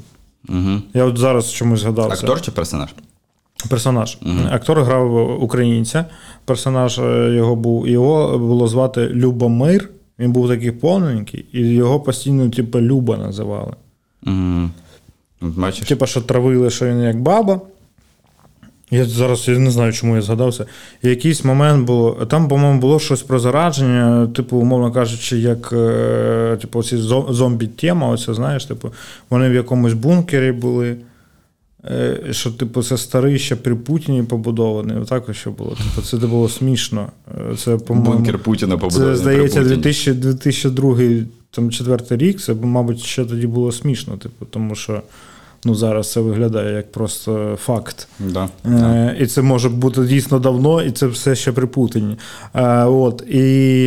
Угу. Я от зараз чомусь згадав. Актор чи персонаж? Персонаж. Актор грав українця. Персонаж е, його був його було звати Любомир. Він був такий повненький, і його постійно, типу, Люба називали. Угу. Бачиш? Типа, що травили, що він як баба. Я зараз я не знаю, чому я згадався. Якийсь момент було. Там, по-моєму, було щось про зараження, типу, умовно кажучи, як е, типу, оці зомбі-тема, оце, знаєш, типу, вони в якомусь бункері були. е, Що, типу, це старий ще при Путіні побудований. Отак що було. Типу, це було смішно. Е, Це, по-моєму, Бункер Путіна побудований. це, здається, при 2000, 2002 там, четвертий рік. Це, мабуть, ще тоді було смішно, типу, тому що ну, зараз це виглядає як просто факт. Да. Е, і це може бути дійсно давно, і це все ще при Путіні. Е, от, і,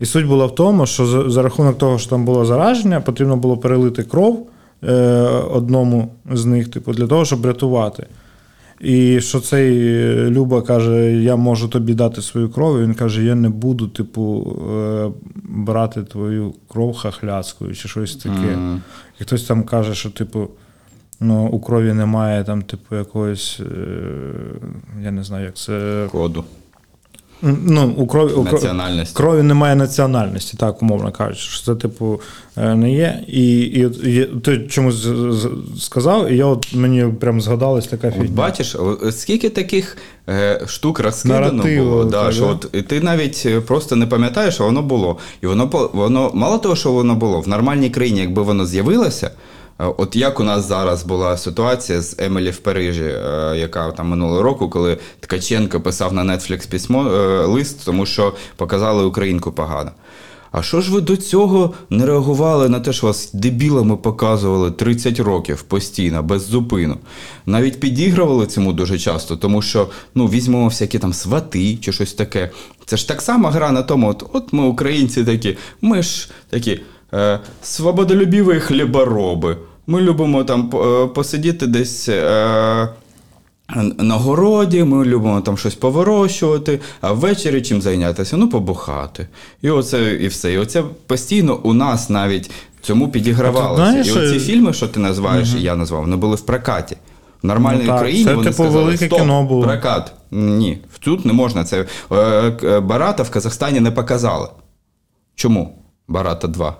і суть була в тому, що за, за рахунок того, що там було зараження, потрібно було перелити кров е, одному з них, типу, для того, щоб рятувати. І що цей е, Люба каже: Я можу тобі дати свою кров. І він каже: Я не буду, типу, е, брати твою кров хахляцькою чи щось таке. Мгм. І хтось там каже, що, типу, ну, у крові немає там, типу, якогось. Е, я не знаю, як це. Коду. Ну, у крові, у крові, Національності. крові немає національності, так, умовно кажучи, що це, типу, е, не є. І, і, є- ти чомусь сказав, і я от мені прям згадалась така От бачиш, скільки таких е, штук розкидано Наративу, було, це, да, що от, і ти навіть е, просто не пам'ятаєш, що воно було. І воно, воно мало того, що воно було, в нормальній країні, якби воно з'явилося, от як у нас зараз була ситуація з Емілі в Парижі, е, яка там минулого року, коли Ткаченко писав на Netflix письмо, е, лист, тому що показали українку погано. А що ж ви до цього не реагували на те, що вас дебілами показували 30 років постійно, без зупину? Навіть підігрували цьому дуже часто, тому що ну, візьмемо всякі там свати чи щось таке. Це ж так само гра на тому, от, от ми, українці, такі, ми ж такі е, свободолюбіві хлібороби. Ми любимо там е, посидіти десь. Е, на городі, ми любимо там щось повирощувати, а ввечері чим зайнятися? Ну, побухати. І оце і все. І оце постійно у нас навіть цьому підігравалося. знаєш, і оці е, фільми, що ти називаєш, і я назвав, вони були в прокаті. В нормальній Ну, так, країні це, вони типу, сказали, велике Стоп, кіно було». прокат. Ні, тут не можна. Це е, Барата в Казахстані не показали. Чому? Барата 2.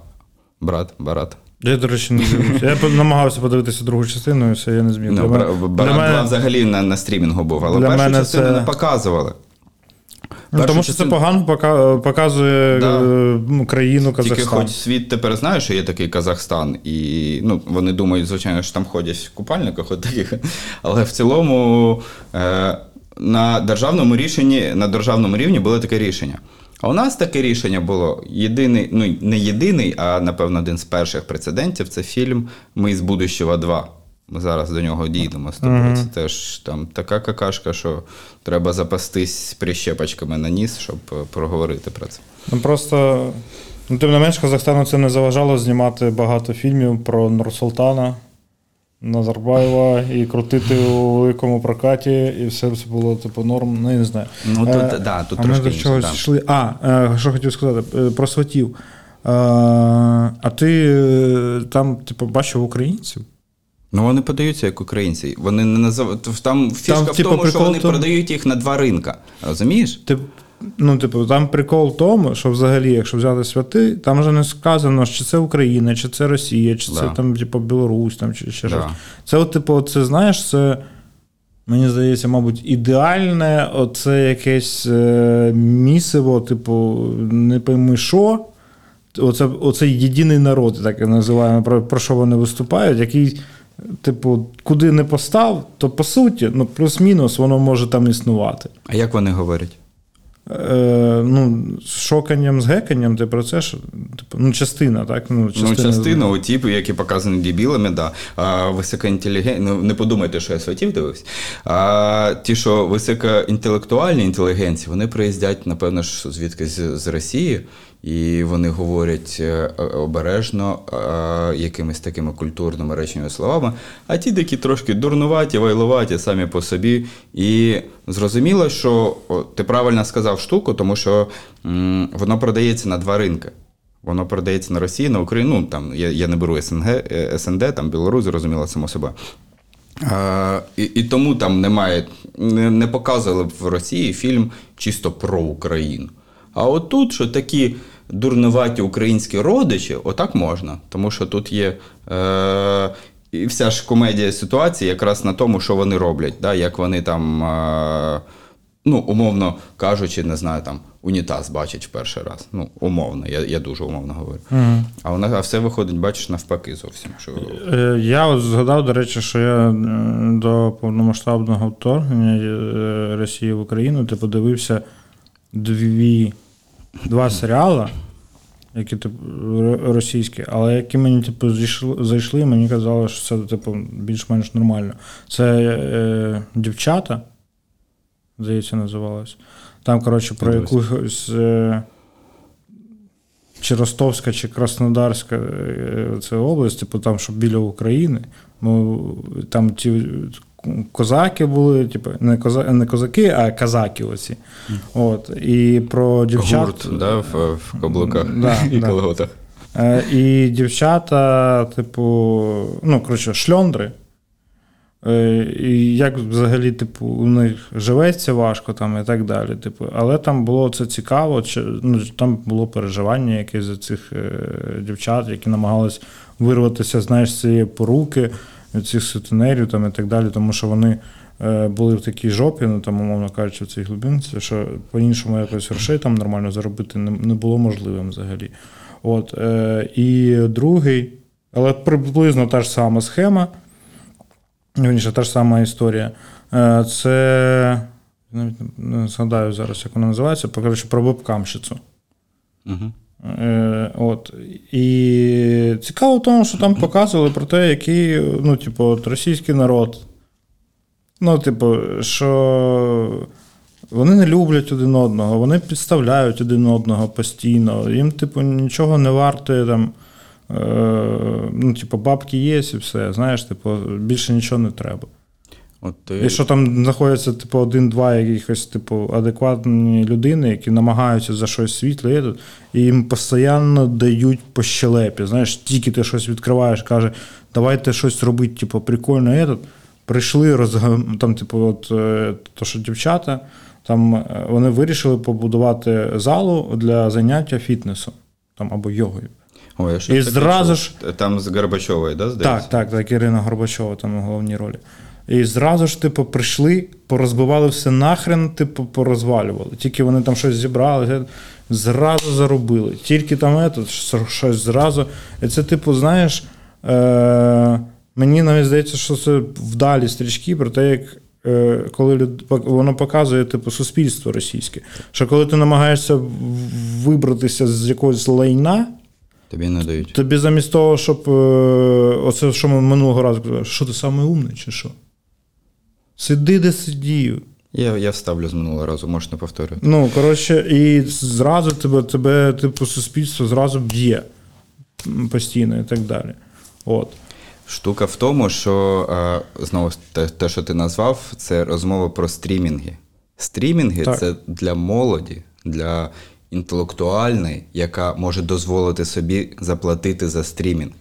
Брат, Барата. Я, до речі, не дивився. Я намагався подивитися другу частину, і все я не зміг. Ну, Для мене- Бра- для 2 мене- взагалі на, на стрімінгу був, але для першу мене частину це- не показували. Ну, Першу тому що це частину- погано пока- показує Да. е, ну, країну Тільки Казахстан. хоч світ тепер знає, що є такий Казахстан, і ну, вони думають, звичайно, що там ходять в купальниках, от таких. Але в цілому е, на державному рішенні, на державному рівні було таке рішення. А у нас таке рішення було єдиний, ну не єдиний, а напевно один з перших прецедентів це фільм Ми з будущого 2. Ми зараз до нього дійдемо з тобою. Це теж там така какашка, що треба запастись прищепочками на ніс, щоб е, проговорити про це. Ну просто, ну, тим не менш, Казахстану це не заважало знімати багато фільмів про Нурсултана, Назарбаєва і крутити у великому прокаті, і все це було типу норм. Ну, я не знаю. Ну, тут, Е, да, тут а ми трошки до інше, чогось да. йшли. А, е, що хотів сказати, е, про сватів. А ти там, типу, бачив українців? Ну, вони подаються як українці. Вони не називають. Там фішка в типу, тому, що вони в продають їх на два ринка. Розумієш? Ти, ну, типу, там прикол в тому, що взагалі, якщо взяти святи, там вже не сказано, чи це Україна, чи це Росія, чи це там, типу, Білорусь, там, чи ще Да. щось. Це, от, типу, це знаєш, це. Мені здається, мабуть, ідеальне оце якесь е, місиво, типу, не пойми що. Оце, оце єдиний народ, так і називаємо, про, про що вони виступають, який, типу, куди не постав, то по суті, ну, плюс-мінус, воно може там існувати. А як вони говорять? Е, ну, з шоканням, з геканням, ти про це ж, типу, ну, частина, так? Ну, частина, Ну, частина, у ті, які показані дебілами, да. А високоінтелігентні, ну не подумайте, що я святів дивився. А ті, що високоінтелектуальні інтелігенції, вони приїздять, напевно, ж звідки з, з Росії, і вони говорять е, обережно е, якимись такими культурними реченнями словами. А ті, які трошки дурнуваті, вайлуваті самі по собі. І зрозуміло, що ти правильно сказав штуку, тому що воно продається на два ринки. Воно продається на Росії, на Україну. Ну, там я, я не беру СНГ, е, СНД, там Білорусь, зрозуміло, само собою. А, і, і тому там немає, не, не показували б в Росії фільм чисто про Україну. А от тут, що такі дурнуваті українські родичі, отак можна. Тому що тут є. Е, і вся ж комедія ситуації якраз на тому, що вони роблять, да, як вони там. Е, ну, умовно кажучи, не знаю, там унітаз бачать в перший раз. Ну, умовно, я, я дуже умовно говорю. А вона а все виходить, бачиш, навпаки зовсім. Що... Е, Я от згадав, до речі, що я е, до повномасштабного вторгнення е, Росії в Україну типу, дивився дві, два серіали, які типу, російські, але які мені типу, зійшли, зайшли, мені казали, що це типу, більш-менш нормально. Це е, дівчата, здається, називалось. Там, коротше, про якусь. Е, чи Ростовська, чи Краснодарська е, це область, типу там, що біля України. Ну, там ті козаки були, типу, не, коза, не козаки, а казаки оці. От. І про дівчат. Гурт да, в, в каблуках Да, *laughs* і да. колготах. Е, І дівчата, типу, ну, коротше, шльондри. Е, І як взагалі, типу, у них живеться важко там і так далі. Типу. Але там було це цікаво, чи, ну, там було переживання якесь за цих е, дівчат, які намагались вирватися, знаєш, з цієї поруки, цих сутенерів там, і так далі, тому що вони е, були в такій жопі, ну там, умовно кажучи, в цій глибинці, що по-іншому якось грошей там нормально заробити не, було можливим взагалі. От, е, і другий, але приблизно та ж сама схема, вірніше, та ж сама історія. Е, це навіть не згадаю зараз, як вона називається, коротше, про вебкамщицю. Угу. Е, от. І цікаво в тому, що там показували про те, який ну, типу, от російський народ. Ну, типу, що вони не люблять один одного, вони підставляють один одного постійно. Їм, типу, нічого не вартує там. Е, ну, типу, бабки є і все. Знаєш, типу, більше нічого не треба. От ти... І що там знаходяться, типу, один-два якихось, типу, адекватні людини, які намагаються за щось світле, і їм постійно дають по щелепі. Знаєш, тільки ти щось відкриваєш, каже, давайте щось робити, типу, прикольно, і тут. Прийшли, розга... там, типу, от, е, то, що дівчата, там е, вони вирішили побудувати залу для заняття фітнесом там, або йогою. Ой, я І зразу ж- Там з Горбачовою, да, здається? Так, так, так, Ірина Горбачова там у головній ролі. І зразу ж, типу, прийшли, порозбивали все нахрен, типу, порозвалювали. Тільки вони там щось зібрали, зразу заробили. Тільки там ето, щось зразу. І це, типу, знаєш, е- мені навіть здається, що це вдалі стрічки про те, як. е, Коли люд... воно показує типу суспільство російське, що коли ти намагаєшся вибратися з якогось лайна, Тобі не дають. Тобі замість того, щоб. е, Оце, що ми минулого разу казали, що ти саме умний, чи що? Сиди, де сидів. Я, я вставлю з минулого разу, можеш не повторювати. Ну, коротше, і зразу тебе, тебе, типу, суспільство зразу б'є постійно і так далі. От. Штука в тому, що е, знову те, те, що ти назвав, це розмова про стрімінги. Стрімінги Так. це для молоді, для інтелектуальної, яка може дозволити собі заплатити за стрімінг.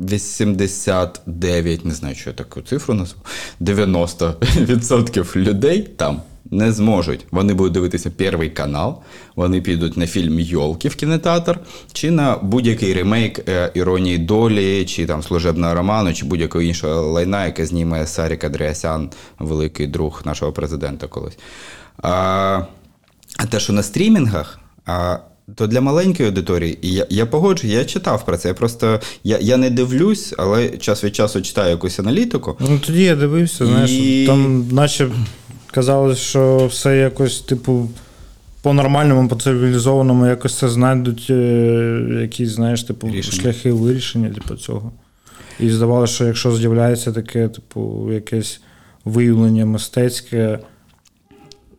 Е, 89, не знаю, що я таку цифру назву, 90% людей там не зможуть. Вони будуть дивитися перший канал, вони підуть на фільм Йолки в кінотеатр, чи на будь-який ремейк е, іронії долі, чи там служебного роману, чи будь-якого іншого лайна, яке зніме Сарік Адріасян, великий друг нашого президента колись. А, а те, що на стрімінгах, а, то для маленької аудиторії, і я, я погоджу, я читав про це. Я просто я, я не дивлюсь, але час від часу читаю якусь аналітику. Ну тоді я дивився, знаєш, І- там наче казалось, що все якось, типу, по-нормальному, по-цивілізованому якось це знайдуть е, якісь, знаєш, типу, Рішення. шляхи вирішення типу, цього. І здавалося, що якщо з'являється таке, типу, якесь виявлення мистецьке,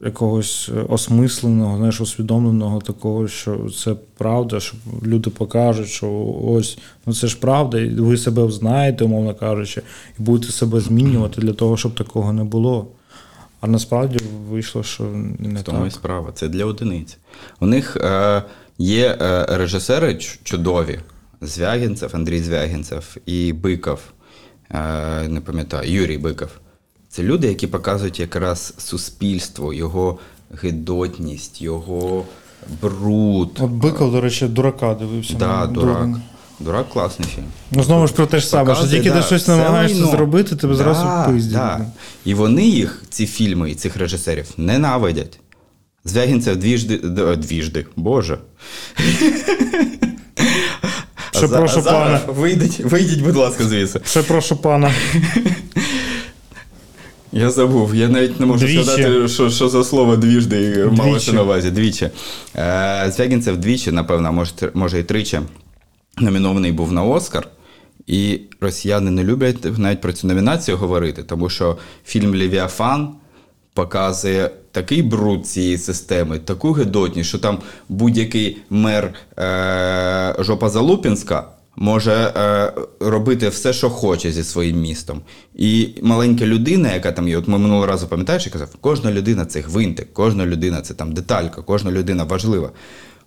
якогось осмисленого, знаєш, усвідомленого такого, що це правда, що люди покажуть, що ось ну це ж правда, і ви себе знаєте, умовно кажучи, і будете себе змінювати для того, щоб такого не було. А насправді вийшло, що не В тому і справа. Це для одиниць. У них е, є е, режисери чудові: Звягінцев, Андрій Звягінцев і Биков. Е, не пам'ятаю, Юрій Биков. Це люди, які показують якраз суспільство, його гидотність, його бруд. От Биков, до речі, дурака дивився. Да, дурак. Дурак класний фільм. Ну знову ж про те ж саме, що тільки да, ти щось намагаєшся лайно. зробити, тебе Да, зразу пиздять. да. І вони їх, ці фільми і цих режисерів, ненавидять. Звягінцев двіжди, двіжди, боже. Ще прошу пана. Вийдіть, вийдіть, будь ласка, звідси. Ще прошу пана. *laughs* Я забув, я навіть не можу Двічі. згадати, що, що за слово двіжди малося на увазі. Двічі. Е, Звягінцев двічі, напевно, може, може і тричі номінований був на Оскар. І росіяни не люблять навіть про цю номінацію говорити, тому що фільм Левіафан показує такий бруд цієї системи, таку гидотність, що там будь-який мер е- Жопа Залупінська може е- робити все, що хоче зі своїм містом. І маленька людина, яка там є, от ми минулого разу пам'ятаєш, я казав, кожна людина це гвинтик, кожна людина це там деталька, кожна людина важлива.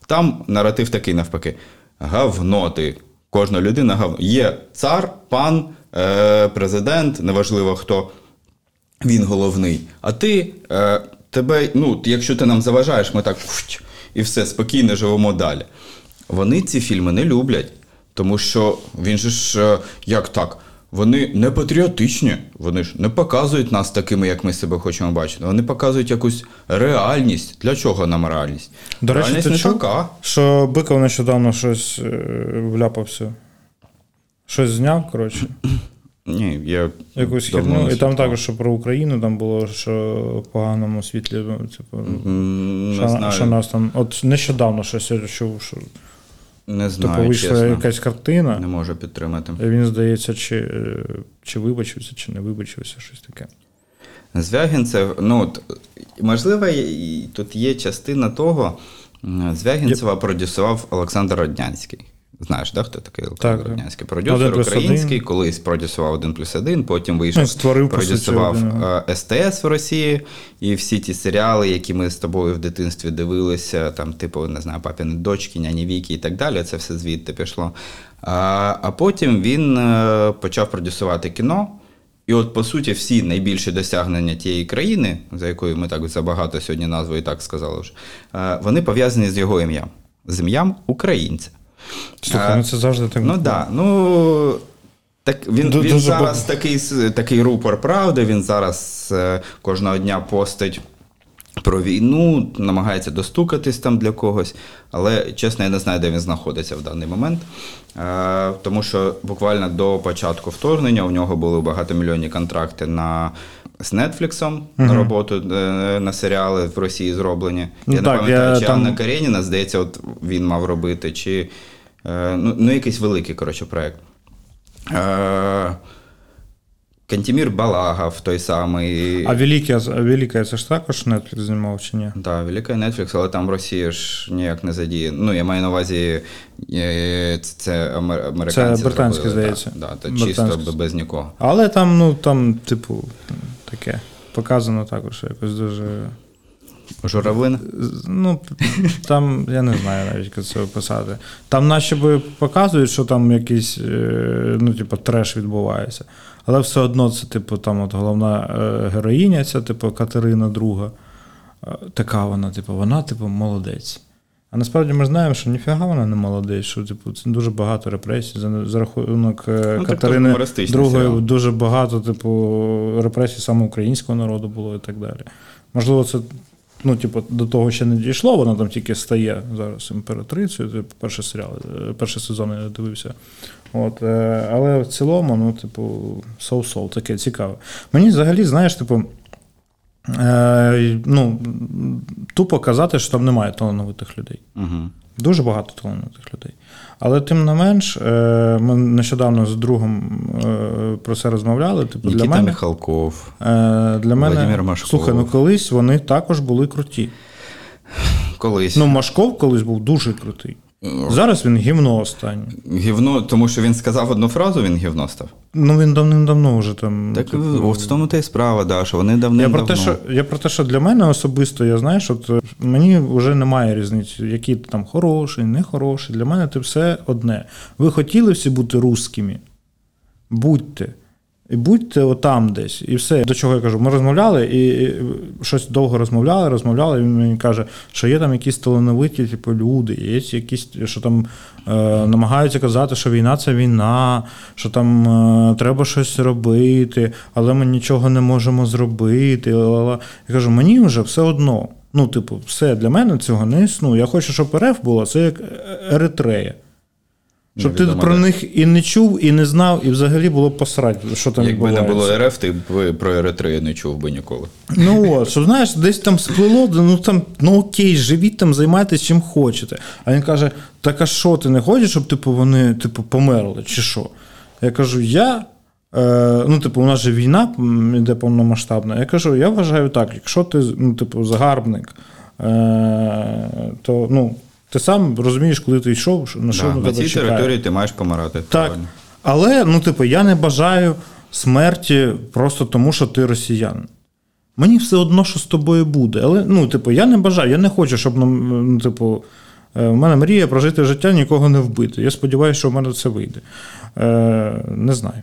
Там наратив такий навпаки: гавно ти. Кожна людина гавно. Є цар, пан, е- президент, неважливо хто він головний. А ти, е, тебе, ну, якщо ти нам заважаєш, ми так і все, спокійно живемо далі. Вони ці фільми не люблять, тому що він же ж, е, як так, вони не патріотичні, вони ж не показують нас такими, як ми себе хочемо бачити. Вони показують якусь реальність. Для чого нам реальність? До речі, реальність ти не чув, така. що Биков нещодавно щось е, вляпався. Щось зняв, коротше, *clears throat* Ні, я якусь давно херню. І там також, що про Україну там було, що в поганому світлі, типу, М, що, що нас там. От нещодавно щось я чув, що не типу, знаю, вийшла чесно. якась картина, Не можу підтримати. він, здається, чи, е, чи вибачився, чи не вибачився, щось таке. Звягінцев, ну можливо, тут є частина того. Звягінцева продюсував Олександр Роднянський. Знаєш, да, хто такий Так, Роднянський? Продюсер український, колись продюсував 1 плюс 1, потім вийшов, Ну, створив, суті, продюсував е, СТС в Росії, і всі ті серіали, які ми з тобою в дитинстві дивилися, там, типу, не знаю, папіни дочки, няні Віки і так далі, це все звідти пішло. А, а потім він е, почав продюсувати кіно. І от, по суті, всі найбільші досягнення тієї країни, за якою ми так забагато сьогодні назву і так сказали вже, е, вони пов'язані з його ім'ям. З ім'ям українця. Слухай, ну це завжди так. Ну да, ну. Так, він, він зараз такий, такий рупор правди, він зараз е, кожного дня постить про війну, намагається достукатись там для когось. Але чесно, я не знаю, де він знаходиться в даний момент. Е, тому що буквально до початку вторгнення у нього були багатомільйонні контракти на. З Нетфліксом на роботу е, на серіали в Росії зроблені. Ну, я не пам'ятаю, я чи там- Анна Кареніна, здається, от він мав робити, чи ну, ну якийсь великий коротше, проєкт. Е, Кантімір Балагав, той самий. А Велике, а Велике, це ж також Netflix знімав чи ні? Да, велика Netflix, але там Росія ж ніяк не задіє. Ну, я маю на увазі, е, це, це американці. Це британське, здається. Да, да, та чисто без нікого. Але там, ну там, типу, таке. Показано також якось дуже. Журавлин? Ну, там, я не знаю навіть, як це описати. Там наче би показують, що там якийсь, е, ну, типу, треш відбувається. Але все одно це, типу, там от головна е, героїня, ця, типу, Катерина друга. Е, Така вона, типу, вона, типу, молодець. А насправді ми знаємо, що ніфіга вона не молодець, що типу, це дуже багато репресій. За, за рахунок Ну, Катерини гумористичний другої дуже багато, типу, репресій саме українського народу було і так далі. Можливо, це ну, типу, до того ще не дійшло, вона там тільки стає зараз імператрицею. Типу, перший серіал, е, перший сезон я дивився. От, е, але в цілому, ну, типу, соу-соу, таке цікаве. Мені взагалі, знаєш, типу. Е, ну, тупо казати, що там немає талановитих людей. Угу. Дуже багато талановитих людей. Але тим не менш, е, ми нещодавно з другом е, про це розмовляли. Типу, Нікіта для мене, Михалков. е, для мене Владимир Машков. слухай, ну колись вони також були круті. Колись. Ну, Машков колись був дуже крутий. Зараз він гівно останнє. Гівно, тому що він сказав одну фразу, він гівно став. Ну він давним-давно вже там. Так типу, в тому та й справа, да, що вони Я давним про, те, що, я про те, що для мене особисто, я знаєш, от е, мені вже немає різниці, які ти там хороший, не хороший. Для мене це все одне. Ви хотіли всі бути русскими? Будьте. І будьте отам десь, і все. До чого я кажу, ми розмовляли і щось довго розмовляли, розмовляли. І він мені каже, що є там якісь талановиті, типу, люди, є якісь, що там е, намагаються казати, що війна це війна, що там е, треба щось робити, але ми нічого не можемо зробити. Я кажу, мені вже все одно. Ну, типу, все для мене цього не існує. Я хочу, щоб РФ була це як Еритрея. Щоб ти про де. них і не чув, і не знав, і взагалі було посрать, що там Якби не було РФ, ти б про Еритрею не чув би ніколи. Ну от, що знаєш, десь там сплило, ну там, ну окей, живіть там, займайтесь чим хочете. А він каже: так а що, ти не хочеш, щоб типу, вони типу, померли, чи що? Я кажу, я. Е, ну, типу, у нас же війна м, іде повномасштабна. Я кажу, я вважаю так, якщо ти ну, типу, загарбник, е, то ну, ти сам розумієш, коли ти йшов, на що Да, на на тебе цій чекає. території ти маєш помирати. Так. правильно. Але, ну, типу, я не бажаю смерті просто тому, що ти росіянин. Мені все одно, що з тобою буде. Але, ну, типу, я не бажаю, я не хочу, щоб ну, типу, е, в мене мрія прожити життя, нікого не вбити. Я сподіваюся, що в мене це вийде. Е, не знаю.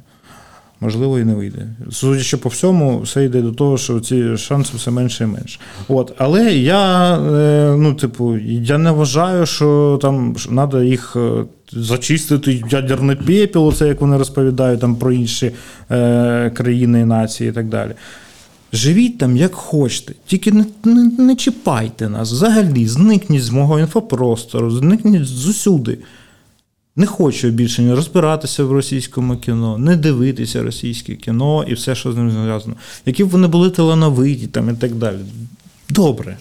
Можливо, і не вийде. Судячи по всьому, все йде до того, що ці шанси все менше і менше. От. Але я, е, ну, типу, я не вважаю, що там треба їх е, зачистити ядерний пепел, це як вони розповідають там про інші е, країни і нації і так далі. Живіть там як хочете, тільки не, не, не чіпайте нас. Взагалі, зникніть з мого інфопростору, зникніть з усюди. Не хочу більше не розбиратися в російському кіно, не дивитися російське кіно і все, що з ним зв'язано. Які б вони були талановиті там і так далі. Добре.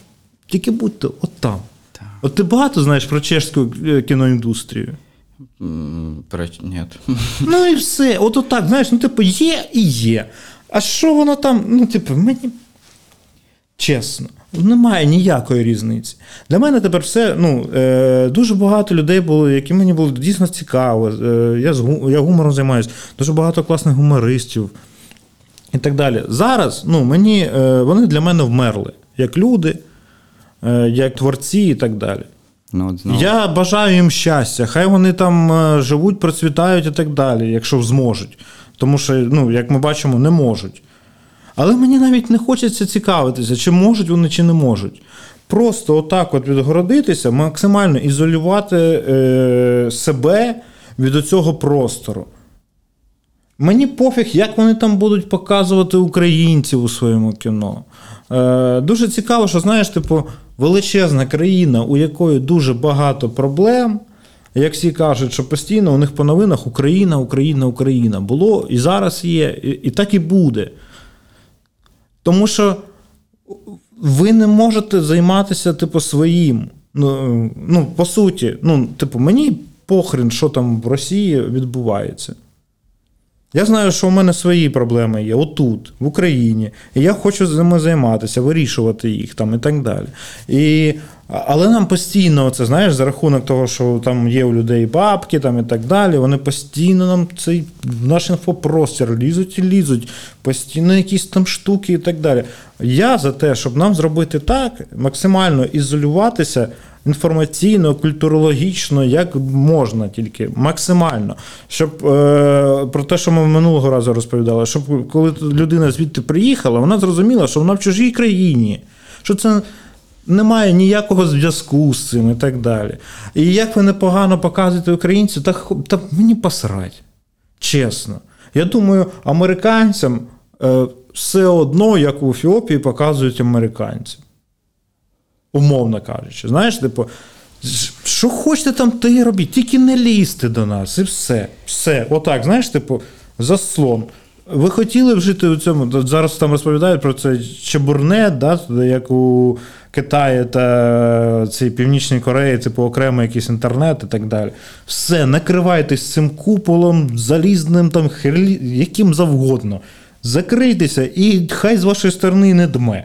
Тільки будьте отам. Так. От ти багато знаєш про чешську е, кіноіндустрію. Про- Ні. *laughs* Ну і все. От отак, знаєш, ну, типу, є і є. А що воно там? Ну, типу, мені. Чесно. Немає ніякої різниці. Для мене тепер все. Ну, е, дуже багато людей було, які мені було дійсно цікаво. Е, я, з, я гумором займаюся, дуже багато класних гумористів і так далі. Зараз ну, мені, е, вони для мене вмерли як люди, е, як творці і так далі. Ну, знову. Я бажаю їм щастя. Хай вони там е, живуть, процвітають і так далі, якщо зможуть. Тому що, ну, як ми бачимо, не можуть. Але мені навіть не хочеться цікавитися, чи можуть вони, чи не можуть. Просто отак от відгородитися, максимально ізолювати е, себе від цього простору. Мені пофіг, як вони там будуть показувати українців у своєму кіно. Е, дуже цікаво, що знаєш, типу, величезна країна, у якої дуже багато проблем. Як всі кажуть, що постійно у них по новинах Україна, Україна, Україна було і зараз є, і, і так і буде. Тому що ви не можете займатися, типу, своїм. Ну, ну, по суті, ну, типу, мені похрен, що там в Росії відбувається. Я знаю, що у мене свої проблеми є отут, в Україні. І я хочу з ними займатися, вирішувати їх там і так далі. І, але нам постійно, це знаєш, за рахунок того, що там є у людей бабки там і так далі, вони постійно нам цей в наш інфопростір лізуть і лізуть, постійно якісь там штуки і так далі. Я за те, щоб нам зробити так, максимально ізолюватися інформаційно, культурологічно, як можна тільки, максимально. Щоб е, про те, що ми минулого разу розповідали, щоб коли людина звідти приїхала, вона зрозуміла, що вона в чужій країні, що це немає ніякого зв'язку з цим і так далі. І як ви непогано показуєте українців, та, та мені посрать. Чесно. Я думаю, американцям е, все одно, як у Ефіопії, показують американців умовно кажучи. Знаєш, типу, що хочете там, то і робіть, тільки не лізьте до нас, і все. Все. Отак, знаєш, типу, заслон. Ви хотіли б жити у цьому? Зараз там розповідають про це чебурне, да, як у Китаї та цій Північній Кореї, типу, окремо якийсь інтернет і так далі. Все, накривайтесь цим куполом, залізним, там, херлі, яким завгодно. Закрийтеся, і хай з вашої сторони не дме.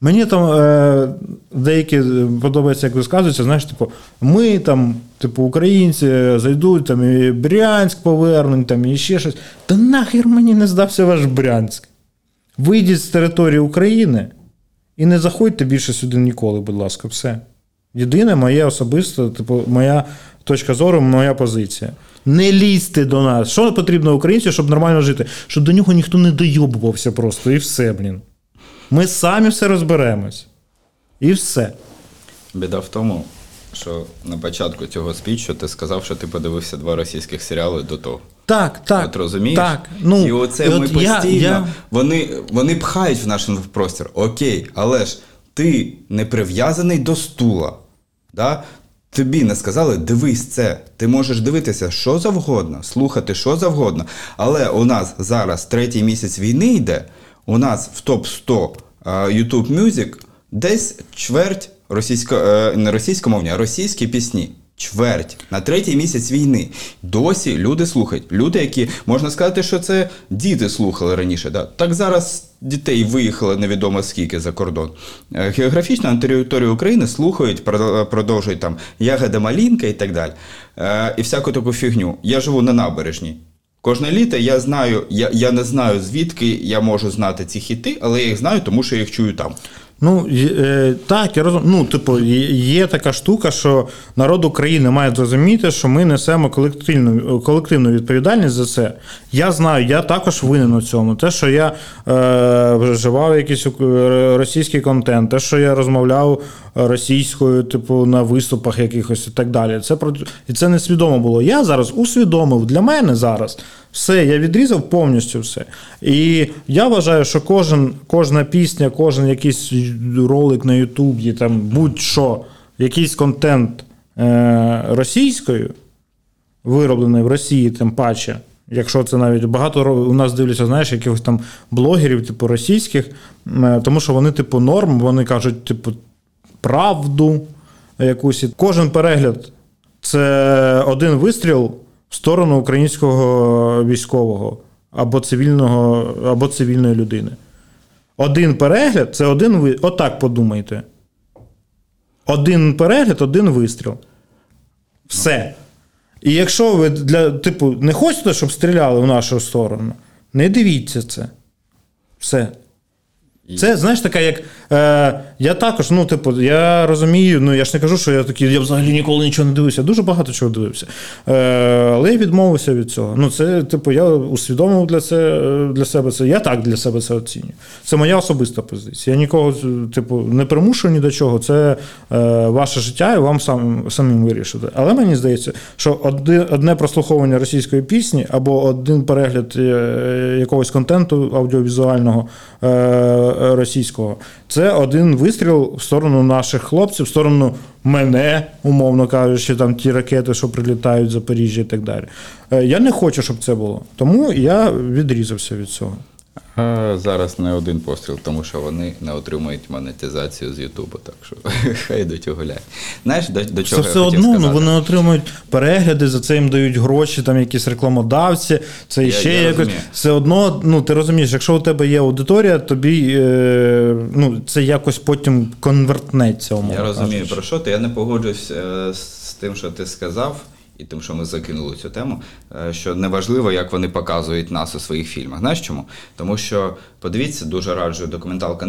Мені там е, деякі подобається, як розказується, знаєш, типу, ми там, типу, українці зайдуть, там і Брянськ повернуть, там і ще щось. Та нахер мені не здався ваш Брянськ. Вийдіть з території України і не заходьте більше сюди ніколи, будь ласка, все. Єдине моє особисте, типу, моя точка зору, моя позиція. Не лізьте до нас. Що потрібно українцю, щоб нормально жити? Щоб до нього ніхто не дойобувався просто, і все, блін. Ми самі все розберемось. І все. Біда в тому, що на початку цього спічу ти сказав, що ти подивився два російських серіали до того. Так, так. От розумієш? Так. Ну, і оце і ми от постійно. я- я- Вони, вони пхають в наш простір. Окей, але ж ти не прив'язаний до стула. Да? Тобі не сказали, дивись це. Ти можеш дивитися що завгодно, слухати що завгодно. Але у нас зараз третій місяць війни йде. У нас в топ 100 е, YouTube Music десь чверть російсько, е, не російськомовні, а російські пісні. Чверть на третій місяць війни. Досі люди слухають. Люди, які можна сказати, що це діти слухали раніше. Да? Так зараз дітей виїхали невідомо скільки за кордон. Е, Географічно на території України слухають, продовжують там ягода малінка і так далі. І всяку таку фігню. Я живу на набережній. Кожне літо я знаю, я, я не знаю звідки я можу знати ці хіти, але я їх знаю, тому що я їх чую там. Ну, е, так, я розумію. Ну, типу, є- така штука, що народ України має зрозуміти, що ми несемо колективну, колективну відповідальність за це. Я знаю, я також винен у цьому. Те, що я е, вживав якийсь російський контент, те, що я розмовляв російською, типу, на виступах якихось і так далі. Це про і це несвідомо було. Я зараз усвідомив для мене зараз. Все, я відрізав повністю все. І я вважаю, що кожен, кожна пісня, кожен якийсь ролик на Ютубі, там будь-що, якийсь контент е, російською, вироблений в Росії, тим паче. Якщо це навіть багато у нас дивляться, знаєш, якихось там блогерів, типу російських, е, тому що вони, типу, норм, вони кажуть, типу, правду якусь. Кожен перегляд це один вистріл в сторону українського військового або цивільного, або цивільної людини. Один перегляд це один ви. Отак подумайте. Один перегляд, один вистріл. Все. І якщо ви для, типу, не хочете, щоб стріляли в нашу сторону, не дивіться це. Все. Це, знаєш, така, як. Е, я також, ну, типу, я розумію, ну я ж не кажу, що я такий, я взагалі ніколи нічого не дивився. Дуже багато чого дивився. Е, але я відмовився від цього. Ну, це, типу, я усвідомив для, це, для себе це. Я так для себе це оцінюю. Це моя особиста позиція. Я нікого, типу, не примушую ні до чого. Це е, ваше життя, і вам сам, самим вирішити. Але мені здається, що одне, одне прослуховування російської пісні або один перегляд е, якогось контенту аудіовізуального е, російського це один вистріл в сторону наших хлопців, в сторону мене, умовно кажучи, там ті ракети, що прилітають в Запоріжжя і так далі. Е, Я не хочу, щоб це було. Тому я відрізався від цього. Зараз не один постріл, тому що вони не отримують монетизацію з Ютубу, так що *laughs* хай йдуть гуляють. Знаєш, до, до Це чого я все хотів одно, ну сказати? вони отримують перегляди, за це їм дають гроші, там якісь рекламодавці, це Я- ще я якось. розумію. Все одно, ну ти розумієш, якщо у тебе є аудиторія, тобі е, ну, це якось потім конвертнеться. умовно Я розумію, кажучи. про що ти. Я не погоджуюсь е, з тим, що ти сказав, і тим, що ми закинули цю тему, е, що неважливо, як вони показують нас у своїх фільмах. Знаєш чому? Тому що подивіться, дуже раджу документалка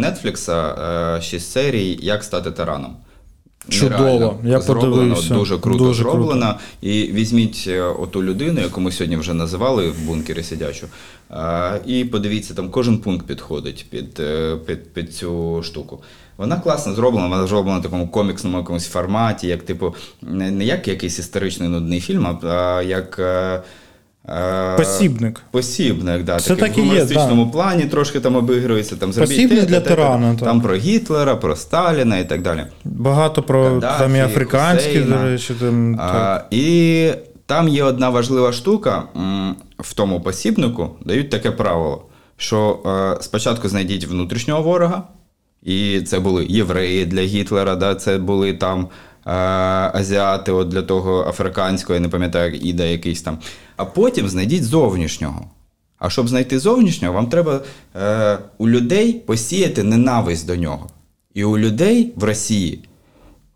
е, 6 серій Як стати тараном. Чудово, Нереально я зроблено, подивився. дуже круто Дуже круто. І візьміть е, оту людину, яку ми сьогодні вже називали в бункері сидячу, е, і подивіться, там кожен пункт підходить під, е, під, під цю штуку. Вона класно зроблена, вона зроблена в такому коміксному якомусь форматі, як типу, не, не як якийсь історичний нудний фільм, а як. е, е, Посібник. Посібник, да. Це так і в є, гумористичному плані трошки там обігрується. Там, Посібник те, для те, те, те. тирана, так. Там про Гітлера, про Сталіна і так далі. Багато про Каддафі, там і африканські, до речі, там. А, і там є одна важлива штука в тому посібнику дають таке правило, що е, спочатку знайдіть внутрішнього ворога, і це були євреї для Гітлера, да, це були там е, азіати от для того африканського, я не пам'ятаю, іда якийсь там. А потім знайдіть зовнішнього. А щоб знайти зовнішнього, вам треба е, у людей посіяти ненависть до нього. І у людей в Росії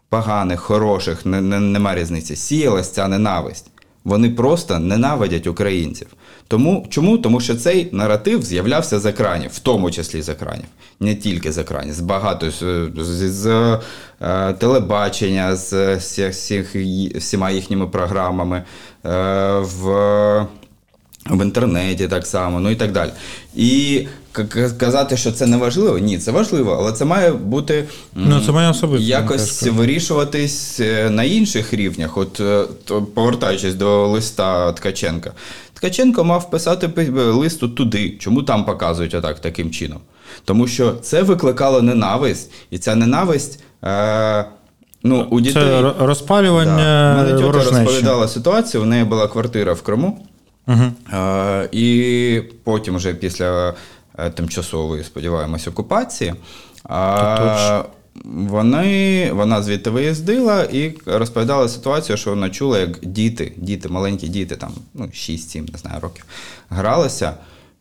поганих, хороших, не, не, нема різниці. Сіялась ця ненависть. Вони просто ненавидять українців. Тому, чому? Тому що цей наратив з'являвся з екранів, в тому числі з екранів, не тільки з екранів, з багато з, з, з е, телебачення, з всіх, всіма їхніми програмами, е, в в інтернеті так само, ну і так далі. І казати, що це не важливо, ні, це важливо, але це має бути Ну, це моя особиста якось вирішуватись е, на інших рівнях. От е, повертаючись до листа Ткаченка, Ткаченко мав писати листу туди, чому там показують отак таким чином. Тому що це викликало ненависть, і ця ненависть. Е, Ну, у дітей Це ро- розпалювання Мене тьотя розповідала ситуацію. У неї була квартира в Криму, Угу. Е, І потім, вже після е, тимчасової, сподіваємось, окупації, е, вони, вона звідти виїздила і розповідала ситуацію, що вона чула, як діти, діти, маленькі діти, там, ну, 6-7, не знаю, років, гралися.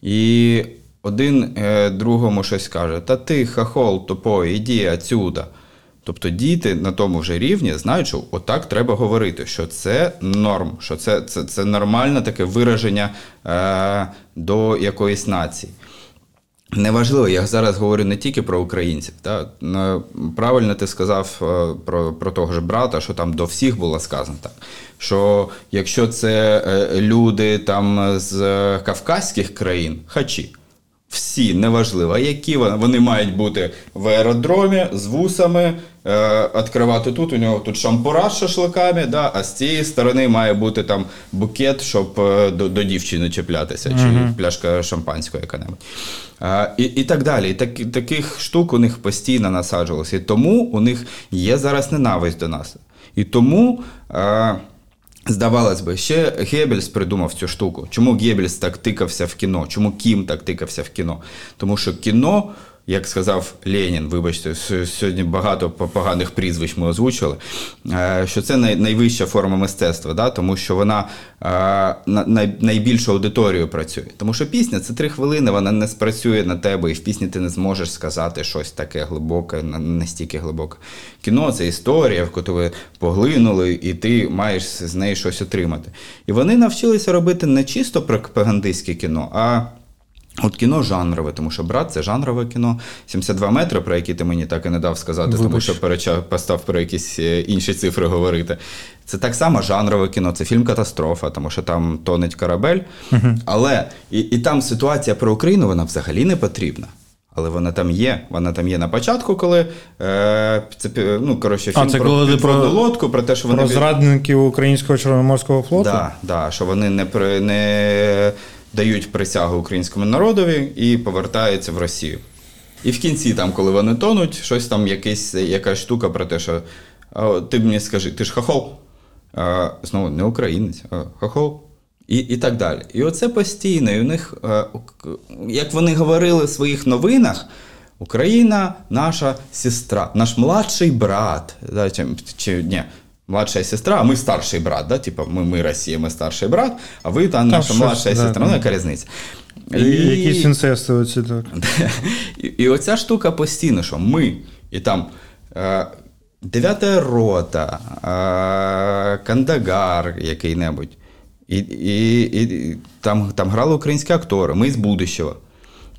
І один е, другому щось каже: Та ти, хахол, тупой, іди отсюда. Тобто діти на тому вже рівні знають, що отак треба говорити, що це норм, що це, це, це нормальне таке вираження е, до якоїсь нації. Неважливо, я зараз говорю не тільки про українців. Та? Ну, Правильно ти сказав е, про, про того ж брата, що там до всіх було сказано так. Що якщо це е, люди там з е, кавказьких країн, хачі, всі, неважливо, які вони, мають бути в аеродромі з вусами, е, відкривати тут, у нього тут шампура з шашликами, да, а з цієї сторони має бути там букет, щоб е, до, до дівчини чіплятися, чи пляшка шампанського яка-небудь. Е, і, і так далі. І так, таких штук у них постійно насаджувалося. І тому у них є зараз ненависть до нас. І тому. Е, Здавалось би, ще Геббельс придумав цю штуку. Чому Геббельс так тикався в кіно? Чому Кім так тикався в кіно? Тому що кіно як сказав Ленін, вибачте, сьогодні багато поганих прізвищ ми озвучили, е, що це найвища форма мистецтва, да? тому що вона е, на найбільшу аудиторію працює. Тому що пісня це три хвилини, вона не спрацює на тебе, і в пісні ти не зможеш сказати щось таке глибоке, настільки глибоке. Кіно це історія, в яку ви поглинули, і ти маєш з неї щось отримати. І вони навчилися робити не чисто пропагандистське кіно, а От кіно жанрове, тому що брат це жанрове кіно. 72 метри, про які ти мені так і не дав сказати, тому що переча постав про якісь е, інші цифри говорити. Це так само жанрове кіно, це фільм Катастрофа, тому що там тонеть корабель. Але і, і там ситуація про Україну вона взагалі не потрібна. Але вона там є. Вона там є на початку, коли е, це ну, коротше, А, фільм це про коли про- лодку, про те, що вони Про зрадників українського Чорноморського флоту. Да, да, що вони не, не дають присягу українському народові і повертаються в Росію. І в кінці, там, коли вони тонуть, щось там якась, якась штука про те, що ти мені скажи, ти ж хохол. А, знову не українець, а хохол. І, і так далі. І оце постійно. І у них, е, як вони говорили в своїх новинах, Україна наша сестра, наш младший брат. Чи, чи ні, младшая сестра, а ми старший брат. Да? Типа, ми, ми Росія, ми старший брат, а ви там наша младша да, сестра. Ну, яка різниця? І... Якісь інцести оці так. І, і оця штука постійно, що ми, і там е, дев'ята рота, е, Кандагар який-небудь. І, і, і там, там грали українські актори, ми з будущого.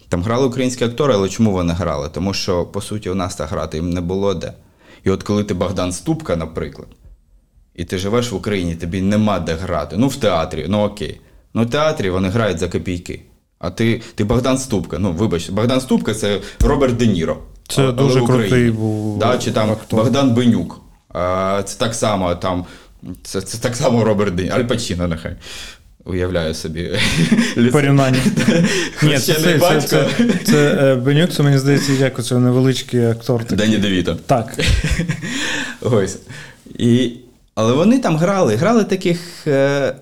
Там грали українські актори, але чому вони грали? Тому що, по суті, у нас так грати їм не було де. І от коли ти Богдан Ступка, наприклад, і ти живеш в Україні, тобі нема де грати. Ну, в театрі, ну окей. Ну, в театрі вони грають за копійки. А ти, ти Богдан Ступка. Ну, вибач, Богдан Ступка це Роберт Де Ніро. Це Але дуже в крутий був Да, чи там актор. Богдан Бенюк. А, це так само там. Це, це так само Роберт Де Ніро. Аль Пачіно, нехай. Уявляю собі. Порівняння. *laughs* Ні, це, це, це, батько. це, це, е, Бенюк, це мені здається, як оце невеличкий актор. такий. Дені Девіто. Так. *laughs* Ось. І, але вони там грали, грали таких, е,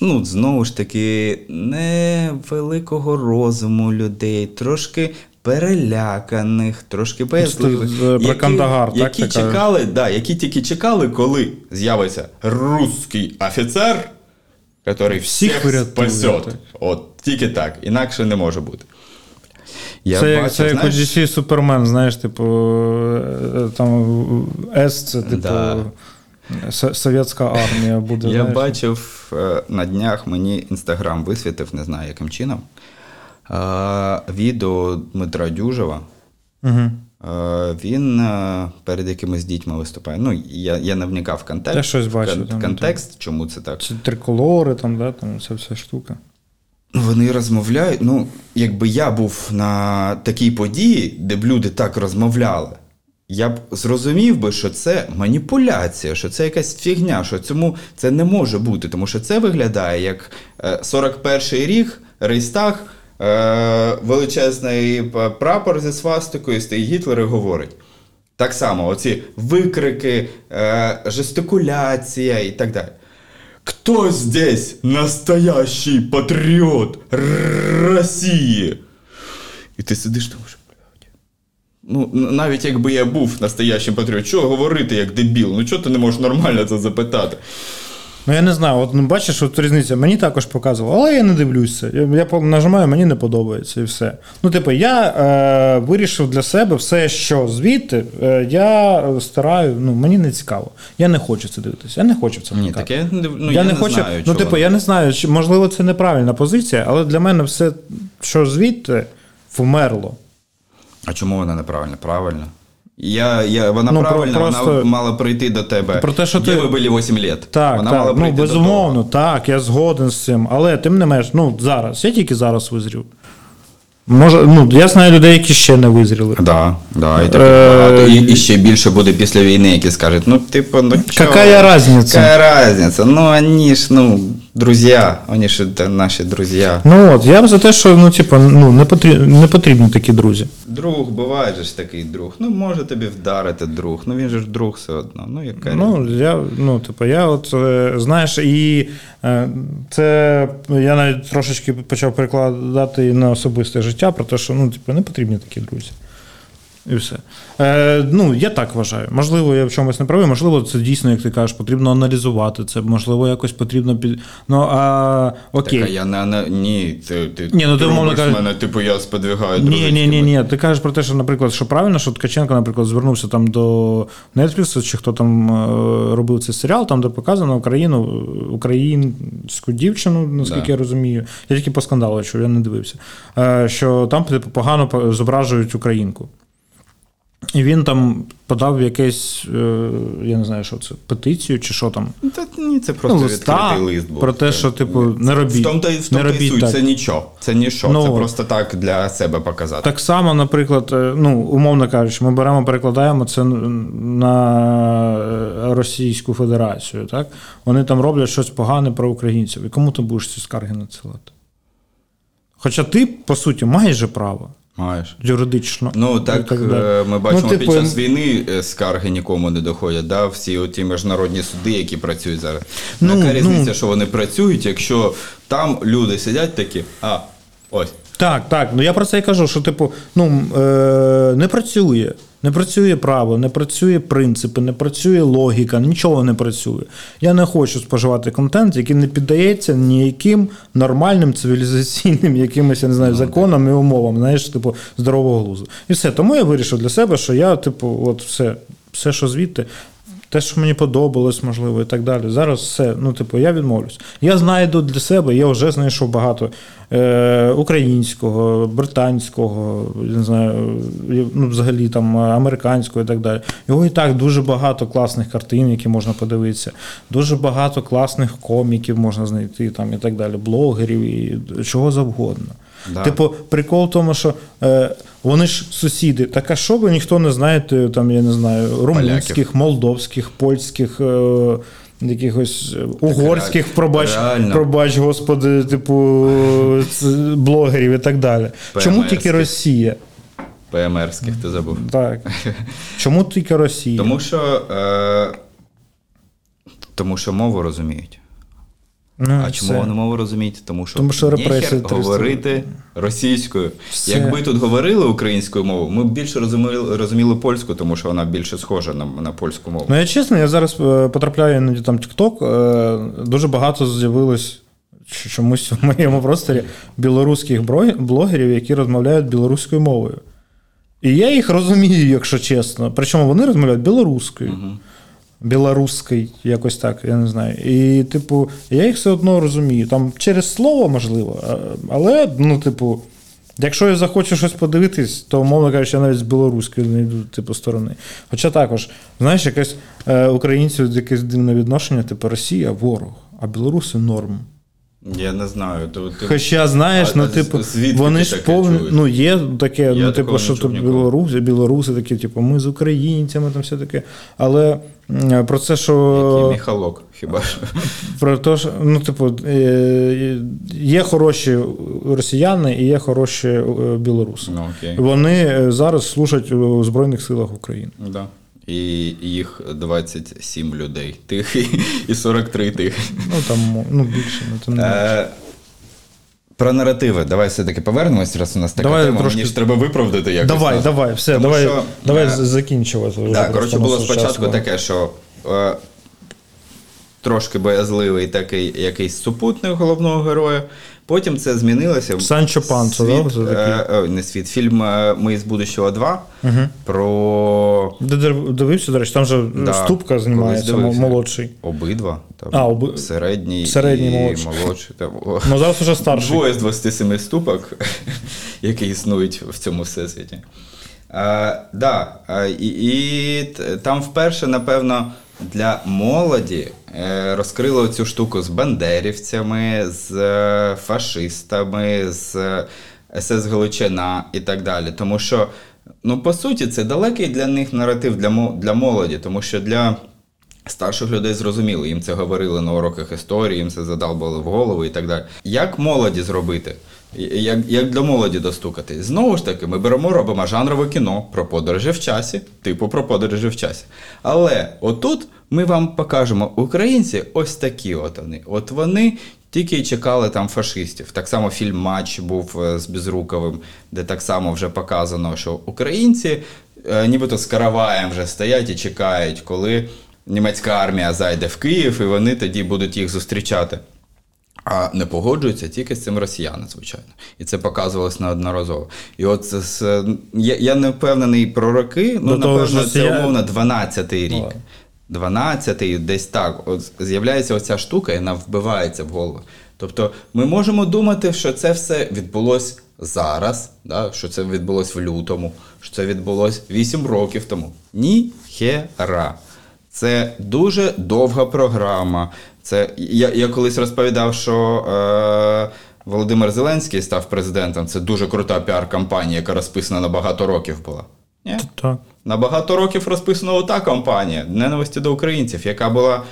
ну, знову ж таки, невеликого розуму людей, трошки переляканих, трошки боязливих. з- про які, Кандагар, так які ти чекали, да, які тільки чекали, коли з'явиться русський офіцер, який Всіх всіх так. От, тільки так, інакше не може бути. Я це, бачив, це як у DC Супермен, знаєш, типу, е, там С, це типу Да. Со- совєтська армія буде. Я знаєш. бачив е, на днях мені інстаграм висвітив, не знаю яким чином. е, Відео Дмитра Дюжева. Угу. Він перед якимись дітьми виступає. Ну, я, я не вникав в контекст. Я щось кон- там, контекст, чому це так. Це триколори, там, да, там ця вся штука. Вони розмовляють. Ну, якби я був на такій події, де б люди так розмовляли, я б зрозумів би, що це маніпуляція, що це якась фігня, що цьому це не може бути, тому що це виглядає як е, 41-й рік, Рейстаг, е, величезний прапор зі свастикою, стоїть Гітлер і говорить. Так само, оці викрики, е, жестикуляція і так далі. Кто здесь настоящий патріот Росії? І ти сидиш блядь. Ну, навіть якби я був настоящим патріотом, чого говорити як дебіл? Ну чого ти не можеш нормально це запитати? Ну я не знаю, от ну, бачиш, от різниця. Мені також показувало, але я не дивлюся. Я, я нажимаю, мені не подобається і все. Ну, типу, я е, вирішив для себе все, що звідти, е, я стараю, ну мені не цікаво. Я не хочу це дивитися. Я не хочу в це Ні, вникати. таке ну, я, я, не не хочу. знаю. ну, типу, я не знаю, чи можливо це неправильна позиція, але для мене все, що звідти, вмерло. А чому вона неправильна? Правильно. Я, я, вона Ну, правильна, просто- вона мала прийти до тебе. Про те, що Де ти- ви були 8 лет. Так, вона мала так, ну прийти до безумовно, того. так, я згоден з цим. Але тим не менш, ну зараз, я тільки зараз визрів. Може, ну, я знаю людей, які ще не визріли. Да, да, і, Е, багато. І, і ще більше буде після війни, які скажуть, ну, типу, ну чого? Какая разница? Какая разница? Ну, они ж, ну, друзья, они ж это наши друзья. Ну от, я б за те, що ну, типу, ну, не, потрібні, не потрібні такі друзі. Друг, буває же ж такий друг. Ну, може тобі вдарити друг. Ну він же ж друг все одно. Ну, яка Ну, я, ну, типу, я от, е, знаєш, і е, це я навіть трошечки почав перекладати на особисте життя про те, що ну, типу, не потрібні такі друзі. І все. Е, ну, я так вважаю. Можливо, я в чомусь не правий, можливо, це дійсно, як ти кажеш, потрібно аналізувати це, можливо, якось потрібно під. Ну, а окей. Так, а я не, не ні, ти, ти, Ні, ну, ти, робиш кажеш- мене, типу, я сподвігаю Ні, ні, ні, ні. Ти кажеш про те, що, наприклад, що правильно, що Ткаченко, наприклад, звернувся там до Netflix, чи хто там е, робив цей серіал, там, де показано Україну, українську дівчину, наскільки Да. я розумію. Я тільки по скандалу чув, я не дивився. Е, Що там типу, погано зображують українку. І він там подав якесь, е, я не знаю, що це, петицію чи що там. Та ні, це просто Ну, листа відкритий лист був. про те, що, типу, не робіть. В тому та в тому й робіть суть, так. це нічого. Це ніщо. Ну, це просто так для себе показати. Так само, наприклад, е, ну, умовно кажучи, ми беремо, перекладаємо це на е, Російську Федерацію. Так? Вони там роблять щось погане про українців. І кому ти будеш ці скарги надсилати? Хоча ти, по суті, маєш же право Маєш. юридично. Ну так, е, ми бачимо Ну, типу, під час війни е, скарги нікому не доходять. Да? Всі ті міжнародні суди, які працюють зараз. Ну, Яка ну. різниця, що вони працюють, якщо там люди сидять такі, а ось. Так, так. Ну я про це і кажу, що, типу, ну, е, не працює. Не працює право, не працює принципи, не працює логіка, нічого не працює. Я не хочу споживати контент, який не піддається ніяким нормальним цивілізаційним якимось, я не знаю, законам і умовам, знаєш, типу, здорового глузу. І все. Тому я вирішив для себе, що я, типу, от все, все, що звідти. Те, що мені подобалось, можливо, і так далі. Зараз все, ну, типу, я відмовлюсь. Я знайду для себе, я вже знайшов багато е, українського, британського, я не знаю, ну, взагалі там американського і так далі. Його і так дуже багато класних картин, які можна подивитися, дуже багато класних коміків можна знайти там і так далі, блогерів і чого завгодно. Да. Типу, прикол в тому, що е, вони ж сусіди. Так а що ви ніхто не знаєте, там, я не знаю, румунських, молдовських, польських. Е, Якихось е, угорських, реаль- пробач, реально. пробач, господи, типу *laughs* блогерів і так далі. Чому ПМС-ких. тільки Росія? ПМРських ти забув. Так. *laughs* Чому тільки Росія? Тому що, е, тому що мову розуміють. Ну, А чому вони мову розуміють? Тому що, Тому що репресії 300 говорити російською. Все. Якби тут говорили українською мовою, ми б більше розуміли, розуміли польську, тому що вона більше схожа на, на польську мову. Ну, я чесно, я зараз е, потрапляю іноді там TikTok, е, дуже багато з'явилось чомусь в моєму просторі білоруських блогерів, які розмовляють білоруською мовою. І я їх розумію, якщо чесно. Причому вони розмовляють білоруською. Білоруський, якось так, я не знаю. І, типу, я їх все одно розумію. Там через слово, можливо, але, ну, типу, якщо я захочу щось подивитись, то, умовно кажучи, я навіть з білоруської не йду, типу, сторони. Хоча також, знаєш, якесь е, українців якесь дивне відношення, типу, Росія ворог, а білоруси норм. Я не знаю. То, ти... Хоча, знаєш, А- ну, типу, вони ж повні. Ну, є таке, ну, типу, що то білоруси, білоруси такі, типу, ми з українцями, там все таке. Але про це, що. Який міхалок, хіба що. Про те, що ну, типу, е, є хороші росіяни і є хороші е, білоруси. Ну, окей. Вони е, зараз служать у Збройних силах України. Да. І їх 27 людей тих *laughs* і- і 43 тих. Ну там ну, більше, ну там не більше. Е, Про наративи. Давай все-таки повернемось, раз у нас така Давай тема. трошки- Мені ж треба виправдати якось. Давай, нас. давай, все, Тому давай, що, давай е, закінчувати. Так, просто коротше, було спочатку таке, що е, трошки боязливий такий якийсь супутник головного героя. Потім це змінилося. Санчо Панцо, да, Світ, це е, е, не світ, фільм е, Ми з будущого 2 про Де дивився, до речі, там же Да, ступка знімається, молодший. обидва. Там, А, оби- Середній, середній, і молодший. молодший. Там. Ну зараз уже старший. Двоє з 27 ступок, *laughs* які існують в цьому всесвіті. Е, да, і, і там вперше, напевно, для молоді е, розкрили цю штуку з бандерівцями, з е, фашистами, з е, СС Галичина і так далі. Тому що, ну, по суті, це далекий для них наратив для, для молоді, тому що для. Старших людей зрозуміло, їм це говорили на уроках історії, їм це задалбали в голову і так далі. Як молоді зробити? Як, як до молоді достукати. Знову ж таки, ми беремо, робимо жанрове кіно про подорожі в часі, типу про подорожі в часі. Але отут ми вам покажемо українці ось такі от вони. От вони тільки й чекали там фашистів. Так само фільм Матч був е, з Безруковим, де так само вже показано, що українці е, нібито з караваєм вже стоять і чекають, коли німецька армія зайде в Київ, і вони тоді будуть їх зустрічати. А не погоджуються тільки з цим росіяни, звичайно. І це показувалось неодноразово. І от це, я, я не впевнений про роки, ну, напевно, це умовно 12-й рік. Ладно. 12-й, десь так. От з'являється оця штука, і вона вбивається в голову. Тобто ми можемо думати, що це все відбулось зараз, да? що це відбулось в лютому, що це відбулось 8 років тому. Ні хера. Це дуже довга програма. Це я, я колись розповідав, що е, Володимир Зеленський став президентом. Це дуже крута піар-кампанія, яка розписана на багато років була. Ні? Так. На багато років розписана ота кампанія ненависті до українців, яка була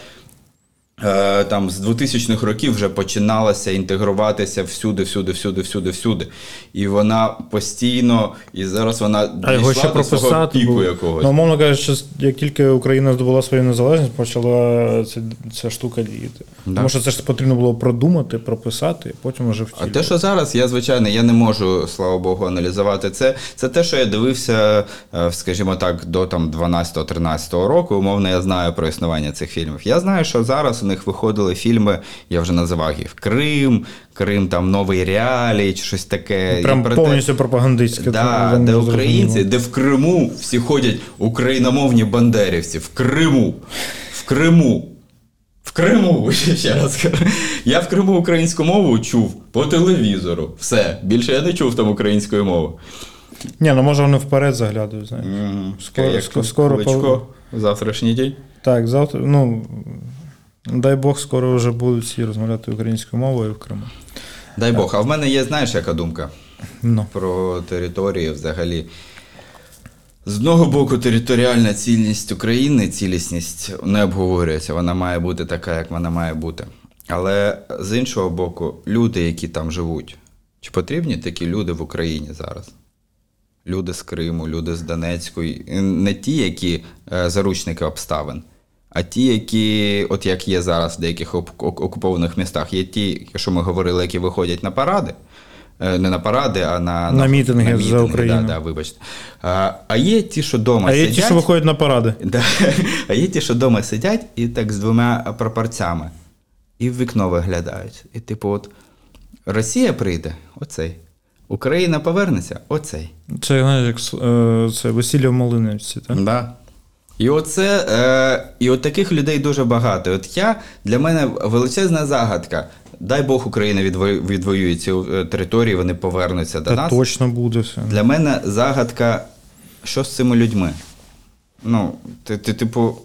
там з 2000-х років вже починалася інтегруватися всюди, всюди, всюди, всюди, всюди. І вона постійно, і зараз вона А його ще до свого прописати. піку якогось. Ну, умовно кажучи, як тільки Україна здобула свою незалежність, почала ця, ця штука діяти. Да. Тому що це ж потрібно було продумати, прописати, і потім вже А те, що зараз, я звичайно, я не можу, слава Богу, аналізувати це. Це те, що я дивився, е, скажімо так, до там 12-13 року. Умовно, я знаю про існування цих фільмів. Я знаю, що зараз них виходили фільми, я вже називав їх Крим, Крим, там новий реалій, чи щось таке. Прям про те- повністю пропагандистське. Да, де українці, де в Криму всі ходять україномовні бандерівці. В Криму. В Криму. В Криму, *laughs* ще раз кажу. Я в Криму українську мову чув по телевізору. Все. Більше я не чув там української мови. Ні, ну може вони вперед заглядують, знаєш. Скоро- Як ск- скоро завтрашній день. Так, завтра, ну, дай Бог, скоро вже будуть всі розмовляти українською мовою в Криму. Дай Бог. А в мене є, знаєш, яка думка Ну. про території взагалі. З одного боку, територіальна цілісність України, цілісність не обговорюється, вона має бути така, як вона має бути. Але з іншого боку, люди, які там живуть, чи потрібні такі люди в Україні зараз? Люди з Криму, люди з Донецької, не ті, які е, заручники обставин, а ті, які, от як є зараз в деяких окупованих містах, є ті, що ми говорили, які виходять на паради. Е, Не на паради, а на, На мітинги за Україну. Да, да, вибачте. А, а є ті, що вдома А є сидять. ті, що виходять на паради. *laughs* Да. А є ті, що вдома сидять і так з двома прапорцями, і в вікно виглядають. І типу, от Росія прийде, оцей. Україна повернеться, оцей. Це, знаєш, як е, це весілля в Малинівці, так? Да. І оце, е, і от таких людей дуже багато. От я для мене величезна загадка. Дай Бог Україна відвоює, відвоює ці е, території, вони повернуться до Та нас. точно буде все. Для мене загадка, що з цими людьми? Ну, ти, ти, типу,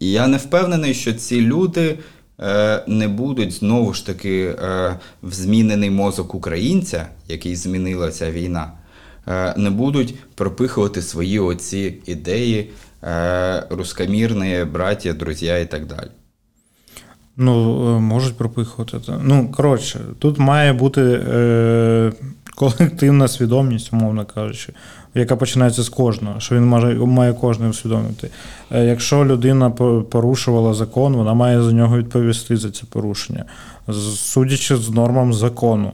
я не впевнений, що ці люди е, не будуть знову ж таки е, в змінений мозок українця, який змінила ця війна, е, не будуть пропихувати свої оці ідеї рускомірні, браття, друзі і так далі. Ну, е, можуть пропихувати. Ну, коротше, тут має бути е, колективна свідомість, умовно кажучи, яка починається з кожного, що він має, має кожен усвідомити. Е, якщо людина порушувала закон, вона має за нього відповісти за це порушення, судячи з нормам закону.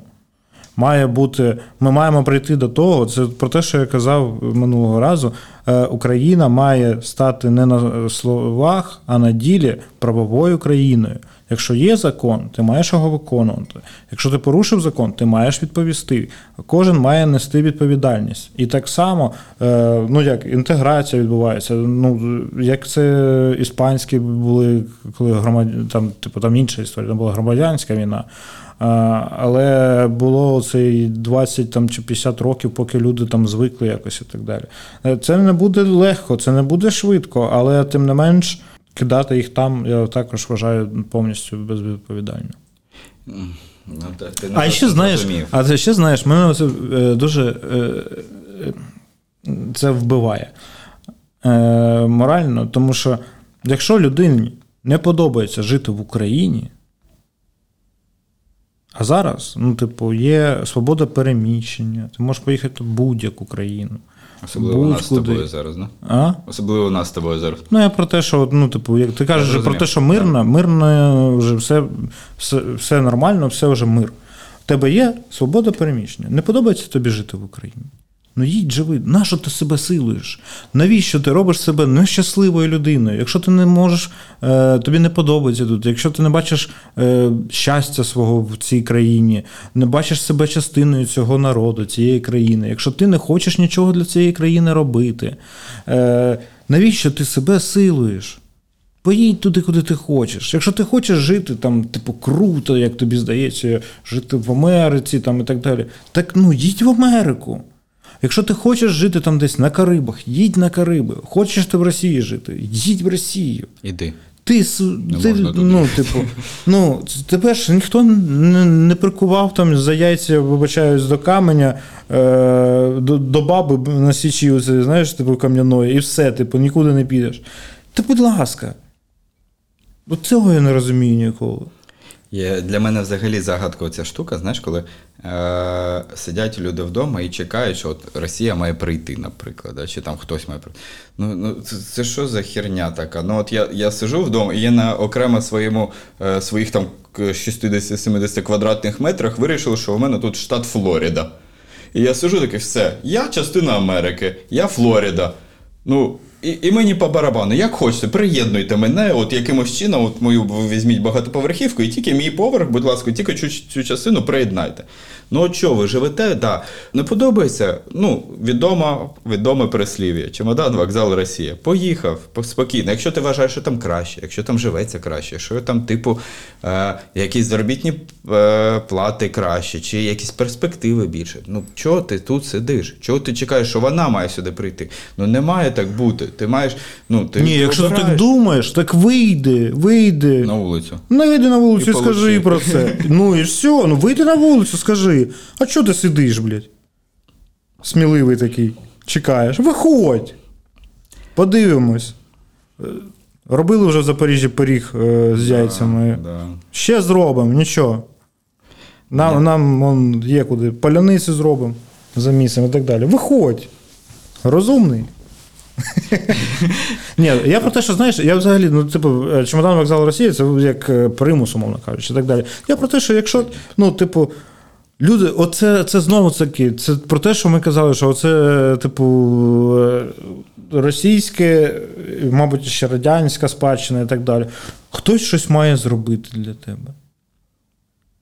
Має бути, ми маємо прийти до того. Це про те, що я казав минулого разу. Е, Україна має стати не на словах, а на ділі правовою країною. Якщо є закон, ти маєш його виконувати. Якщо ти порушив закон, ти маєш відповісти. Кожен має нести відповідальність. І так само, е, ну як інтеграція відбувається. Ну як це іспанські були, коли громад... там, типу, там інша історія, там була громадянська війна. Але було цей 20 там, чи 50 років, поки люди там звикли якось і так далі. Е, Це не буде легко, це не буде швидко, але тим не менш кидати їх там, я також вважаю повністю безвідповідально. Ну, ти А ще знаєш, зрозумів. а ще знаєш, мене це е, дуже е, це вбиває морально, тому що якщо людині не подобається жити в Україні, А зараз, ну, типу, є свобода переміщення. Ти можеш поїхати в будь-яку країну. Особливо у нас з тобою зараз, да? А? Особливо у нас з тобою зараз. Ну, я про те, що ну, типу, як ти кажеш про те, що мирно, мирно вже все, все, все нормально, все вже мир. У тебе є свобода переміщення. Не подобається тобі жити в Україні. Ну їдь живи. Нащо ти себе силуєш? Навіщо ти робиш себе нещасливою людиною? Якщо ти не можеш, е, тобі не подобається тут, якщо ти не бачиш е, щастя свого в цій країні, не бачиш себе частиною цього народу, цієї країни, якщо ти не хочеш нічого для цієї країни робити, е, навіщо ти себе силуєш? Поїдь туди, куди ти хочеш. Якщо ти хочеш жити там, типу, круто, як тобі здається, жити в Америці там, і так далі, так ну їдь в Америку. Якщо ти хочеш жити там десь на Карибах, їдь на Кариби. Хочеш ти в Росії жити, їдь в Росію. Іди. Ти, ти ну, типу, ну, тебе ж ніхто не, не прикував там за яйця, вибачаюсь, до каменя, е, до, до баби на січі, оце, знаєш, типу, кам'яної, і все, типу, нікуди не підеш. Та будь ласка. От цього я не розумію ніколи. Є для мене взагалі загадкова ця штука, знаєш, коли е, сидять люди вдома і чекають, що от Росія має прийти, наприклад, да, чи там хтось має прийти. Ну, ну це, це що за херня така? Ну от я, я сижу вдома і я на окремо своєму, е, своїх там 60-70 квадратних метрах вирішив, що у мене тут штат Флорида. І я сижу такий, все, я частина Америки, я Флорида. Ну, і, і мені по барабану, як хочете, приєднуйте мене, от якимось чином, от мою візьміть багатоповерхівку, і тільки мій поверх, будь ласка, тільки цю, цю частину приєднайте. Ну, от що, ви живете? Да. Не подобається? Ну, відомо, відоме переслів'я. Чемодан, вокзал, Росія. Поїхав спокійно. Якщо ти вважаєш, що там краще, якщо там живеться краще, якщо там, типу, е, якісь заробітні е, плати краще, чи якісь перспективи більше. Ну, чого ти тут сидиш? Чого ти чекаєш, що вона має сюди прийти? Ну, не має так бути. Ти маєш. Ну, ти Ні, якщо ти так думаєш, так вийди, вийди. на вулицю. Ну, вийди на вулицю І і, скажи про це. Ну і все, ну вийди на вулицю, скажи. А чого ти сидиш, блядь? Сміливий такий. Чекаєш. Виходь. Подивимось. Е, Робили вже в Запоріжжі пиріг е, з яйцями. Да. Ще зробимо, нічого. Нам, нам он, є куди. Паляниці зробимо за місцем і так далі. Виходь. Розумний. *laughs* Ні, я про те, що знаєш, я взагалі, ну, типу, е, чемодан вокзал Росії, це як примус, умовно кажучи, і так далі. Я про те, що якщо, ну, типу, люди, оце це знову таки, це про те, що ми казали, що оце, е, типу, е, російське, мабуть, ще радянська спадщина і так далі. Хтось щось має зробити для тебе.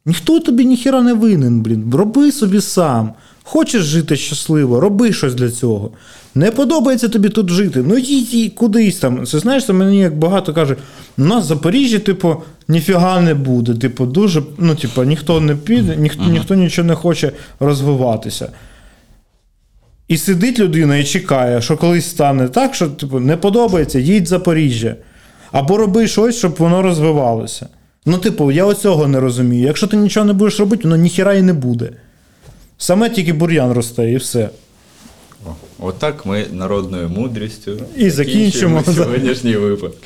Ніхто тобі ніхіра не винен, блін. Роби собі сам. Хочеш жити щасливо, роби щось для цього. Не подобається тобі тут жити. Ну їдь кудись там. Це знаєш, це мені як багато каже, у нас в Запоріжжі, типу, ніфіга не буде. Типу, дуже, ну, типу, ніхто не піде, ніхто, ніхто нічого не хоче розвиватися. І сидить людина і чекає, що колись стане так, що типу, не подобається, їдь в Запоріжжя. Або роби щось, щоб воно розвивалося. Ну, типу, я оцього не розумію. Якщо ти нічого не будеш робити, воно ніхіра і не буде. Саме тільки бур'ян росте, і все. Отак ми народною мудрістю І закінчимо. сьогоднішній випадок.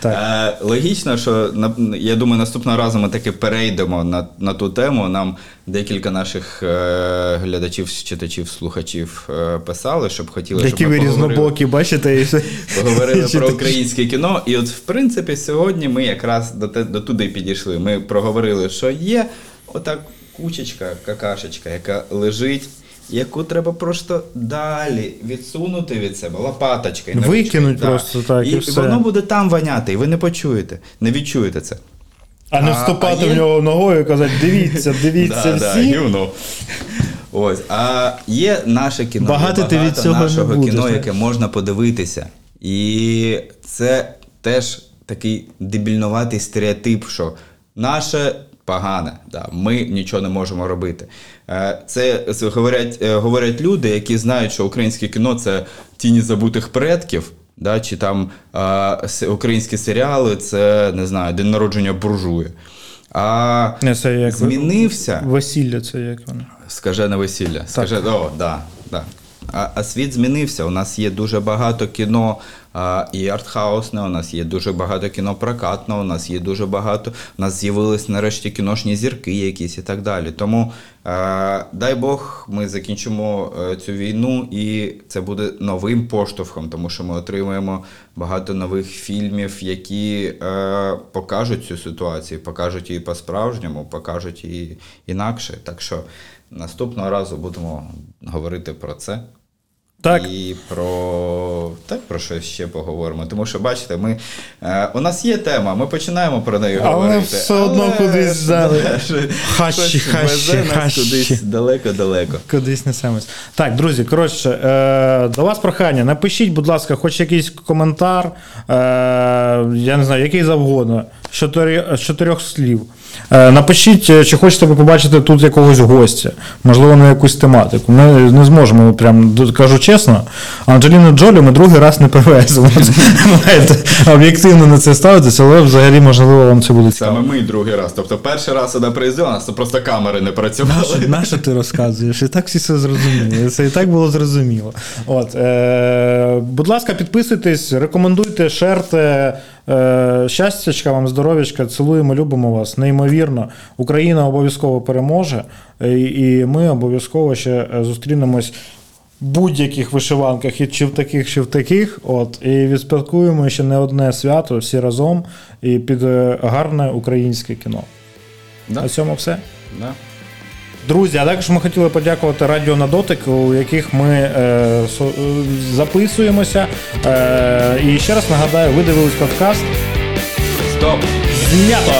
Так. Е, логічно, що я думаю, наступного разу ми таки перейдемо на, на ту тему. Нам декілька наших е, глядачів, читачів, слухачів е, писали, щоб хотіли, Які щоб ми різнобокі, бачите? І все. поговорили про українське кіно. І от, в принципі, сьогодні ми якраз до, те, до туди підійшли. Ми проговорили, що є отак кучечка, какашечка, яка лежить. Яку треба просто далі відсунути від себе лопаточкою. не Викинуть просто так, і і все. воно буде там воняти, і ви не почуєте, не відчуєте це. А не вступати а є- в нього ногою і казати: дивіться, *laughs* дивіться Да, да, всі. гівно. Ось. А є наше кіно. Багато ти від багато цього не нашого будеш, кіно, яке можна подивитися. І це теж такий дебільнуватий стереотип, що наше погане, да, ми нічого не можемо робити. Е, Це говорять, е, говорять люди, які знають, що українське кіно це тіні забутих предків. Да, чи там українські серіали, це не знаю, день народження буржуя. А Не, це як змінився Весілля, це як воно. скажене весілля. Скаже, о, да, да. А, а світ змінився. У нас є дуже багато кіно і артхаусне, у нас є дуже багато кінопрокатного, у нас є дуже багато, у нас з'явились нарешті кіношні зірки якісь і так далі. Тому дай Бог, ми закінчимо е, цю війну, і це буде новим поштовхом, тому що ми отримаємо багато нових фільмів, які е, покажуть цю ситуацію, покажуть її по-справжньому, покажуть її інакше. Так що наступного разу будемо говорити про це. Так. І про так, про що ще поговоримо. Тому що, бачите, ми, е, у нас є тема, ми починаємо про неї Але говорити. все одно кудись дали. Хащі, хащі, хащі. кудись далеко-далеко. Кудись несемось. Так, друзі, коротше, е, до вас прохання. Напишіть, будь ласка, хоч якийсь коментар, е, я не знаю, який завгодно, з з чотирьох слів. Е, напишіть, е, чи хочете ви побачити тут якогось гостя, можливо, на якусь тематику. Ми не зможемо, прям кажу чесно. Анджеліну Джолі ми другий раз не привеземо. Маєте *laughs* об'єктивно на це ставитися, але взагалі, можливо, вам це буде цікаво. Саме ми другий раз. Тобто перший раз вона приїздила, у нас просто камери не працювали. Нащо, нащо ти розказуєш? І так всі все зрозуміли. Це і так було зрозуміло. От, е, будь ласка, підписуйтесь, рекомендуйте, шерте. Е, щастячка вам, здоров'ячка, цілуємо, любимо вас. Неймовірно. Україна обов'язково переможе, і, і ми обов'язково ще е, зустрінемось. Будь-яких вишиванках, і чи в таких, чи в таких. От, і відспілкуємо ще не одне свято всі разом і під е, гарне українське кіно. Да? На цьому все. Да. Друзі, а також ми хотіли подякувати Радіо на дотик, у яких ми е, со- е, записуємося. Е, і ще раз нагадаю, ви дивились подкаст Стоп! знято!